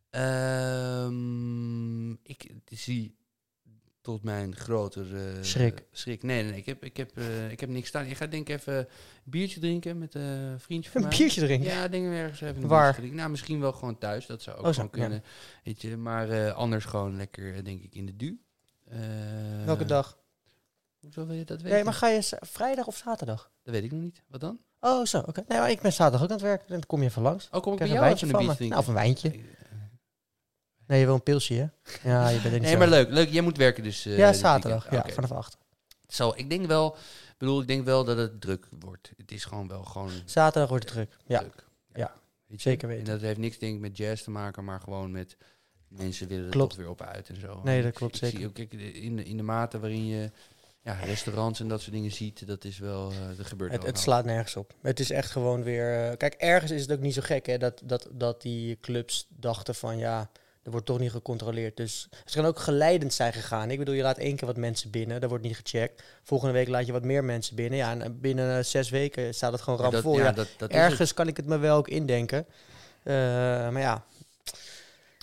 Ehm, ik zie tot mijn grotere Schrik. schrik. Nee, nee, nee. Ik heb, ik, heb, eh, ik heb niks staan. Ik ga denk ik even een biertje drinken met eh, een vriendje van Een mij. biertje drinken? Ja, ik denk ergens even een Waar? Nou, misschien wel gewoon thuis. Dat zou ook Oh, zo, kunnen. Weet je, maar eh, anders gewoon lekker, eh, denk ik, in de du. Eh, Welke dag? Hoezo wil je dat weten? Nee, maar ga je vrijdag of zaterdag? Dat weet ik nog niet. Wat dan? Oh, zo, oké. Nee, maar ik ben zaterdag ook aan het werk. Dan kom je even langs. Oh, kom ik bij Krijg een jou wijntje van. Nou, of een wijntje. Nee, je wil een pilsje, hè? Ja, je bent er niet Nee, maar leuk, leuk. Jij moet werken dus. eh, Ja, zaterdag. Ja, Oké. vanaf acht. Zo, ik denk wel, ik bedoel, ik denk wel dat het druk wordt. Het is gewoon wel gewoon Zaterdag wordt het druk. Ja, druk. Ja, Weet zeker weten. En dat heeft niks denk ik met jazz te maken, maar gewoon met mensen willen er Klopt. toch weer op uit en zo. Nee, dat klopt ik zeker. Zie ook, in, de, in de mate waarin je ja, restaurants en dat soort dingen ziet, dat is wel, eh dat gebeurt Het, het slaat nergens op. Het is echt gewoon weer... eh, kijk, ergens is het ook niet zo gek, hè? Dat, dat, dat die clubs dachten van, ja, er wordt toch niet gecontroleerd. Dus het kan ook geleidend zijn gegaan. Ik bedoel, je laat één keer wat mensen binnen. Dat wordt niet gecheckt. Volgende week laat je wat meer mensen binnen. Ja, en eh, binnen zes weken staat het gewoon dat- ramvol. ja, Ja, dat, dat ergens kan ik het me wel ook indenken. Maar ja,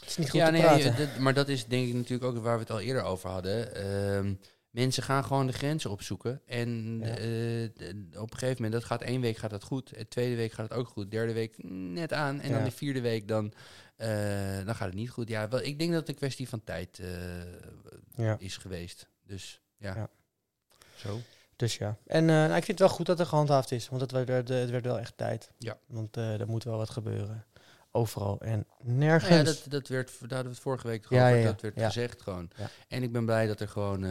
het is niet goed ja, te nee, praten. maar dat is denk ik natuurlijk ook waar we het al eerder over hadden. Mensen gaan gewoon de grenzen opzoeken. En Ja. eh, d- op een gegeven moment, dat gaat één week gaat dat goed. De tweede week gaat het ook goed. Derde week net aan. En dan de vierde week, dan, eh, dan gaat het niet goed. Ja, wel, ik denk dat het een kwestie van tijd eh, ja. is geweest. Dus ja. Ja. Zo. Dus ja. En eh, nou, ik vind het wel goed dat er gehandhaafd is. Want het werd, het werd wel echt tijd. Ja. Want eh, er moet wel wat gebeuren. Overal en Nou nergens. ja, dat, dat werd, daar hadden we het vorige week over. ja. Dat werd gezegd gewoon. Ja. En ik ben blij dat er gewoon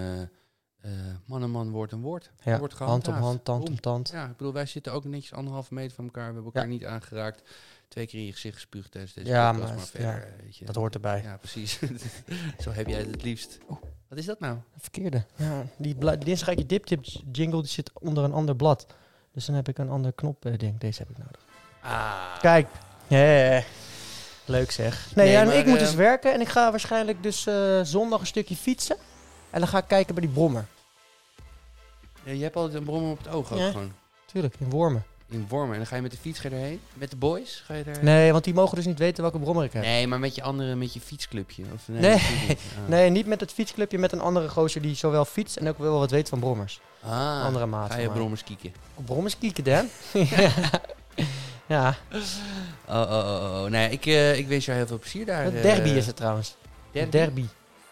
eh, eh, man en man, woord en woord ja, wordt hand op hand, tand op tand. Ja, ik bedoel, wij zitten ook netjes anderhalve meter van elkaar. We hebben elkaar Ja. niet aangeraakt. Twee keer in je gezicht gespuugd tijdens deze Ja, podcast, maar maar weet je. Dat hoort erbij. Ja, precies. (laughs) Zo heb jij het het liefst. Wat is dat nou? Verkeerde. Ja, die dinsdag je dip-tip jingle die zit onder een ander blad. Dus dan heb ik een ander knop eh, ding. Deze heb ik nodig. Ah. Kijk. Ja, leuk zeg. Nee, Nee, ja, maar, ik moet eh, dus werken en ik ga waarschijnlijk dus eh, zondag een stukje fietsen. En dan ga ik kijken bij die brommer. Ja, je hebt altijd een brom op het oog ook Ja. gewoon. Tuurlijk, in Wormen. In Wormer. En dan ga je met de fiets ga je erheen? Met de boys? Ga je daar? Nee, want die mogen dus niet weten welke brommer ik heb. Nee, maar met je andere, met je fietsclubje. Of, nee, Nee. natuurlijk niet. (laughs) Ah. Nee, niet met het fietsclubje, met een andere gozer die zowel fietst en ook wel wat weet van brommers. Ah, andere maat Ga je brommers kieken? Brommers kieken, Dan. (laughs) ja. (laughs) ja, Oh, oh, oh, oh. Nee, ik, eh, ik wens jou heel veel plezier daar. het eh, derby is het trouwens. Derby? Derby.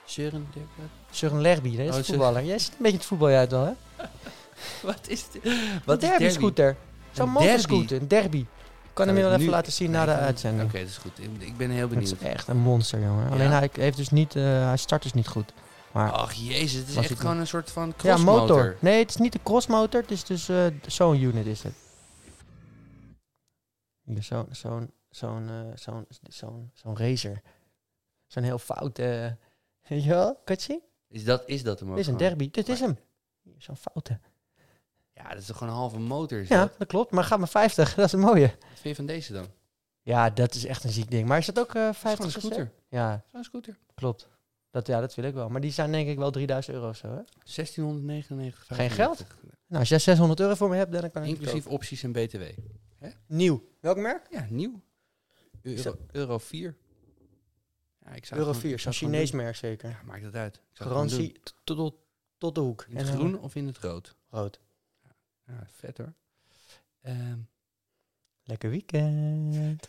Søren, derby. Søren Lerby, dat is Oh, een voetballer. Jij zit een beetje het voetbal uit wel, hè? (laughs) Wat is dit? Een Wat is derby scooter. Zo'n Een motorscooter, een derby. Ik kan hem je wel Nu- even laten zien na de uitzending. Oké, dat is goed. Ik- ben heel Het is benieuwd. echt een monster, jongen. Alleen Ja? hij heeft dus niet, eh, hij start dus niet goed. Maar Ach jezus, het is echt gewoon een soort van ja, crossmotor. motor. Nee, het is niet de crossmotor. Het is dus eh, zo'n unit is het. Zo'n zo'n zo'n eh, zo'n zo'n zo'n racer. Zo'n heel fout. Weet je wel? Is dat, is dat hem ook Dit is een gewoon? derby. Dit is hem. Zo'n foute. Ja, dat is toch gewoon een halve motor? Is Ja, dat? dat klopt. Maar gaat maar 50. (laughs) Dat is een mooie. Wat vind je van deze dan? Ja, dat is echt een ziek ding. Maar is dat ook eh Het is 50 gewoon een scooter. Ja, Zo'n scooter. klopt. Dat, ja, dat wil ik wel. Maar die zijn denk ik wel 3000 euro of zo, hè? 1699. Geen geld? Nou, als jij 600 euro voor me hebt, dan kan ik het Inclusief opties en btw. kopen. Nieuw. Welk merk? Ja, nieuw. Euro, euro 4. Ja, ik zou Euro gewoon- 4, ik zo'n Chinees merk zeker. Ja, maakt het uit. Ik zou Garantie tot, tot, tot de hoek. In het En, eh, groen of in het rood? Rood. Ja, vet hoor. Ehm, Lekker weekend.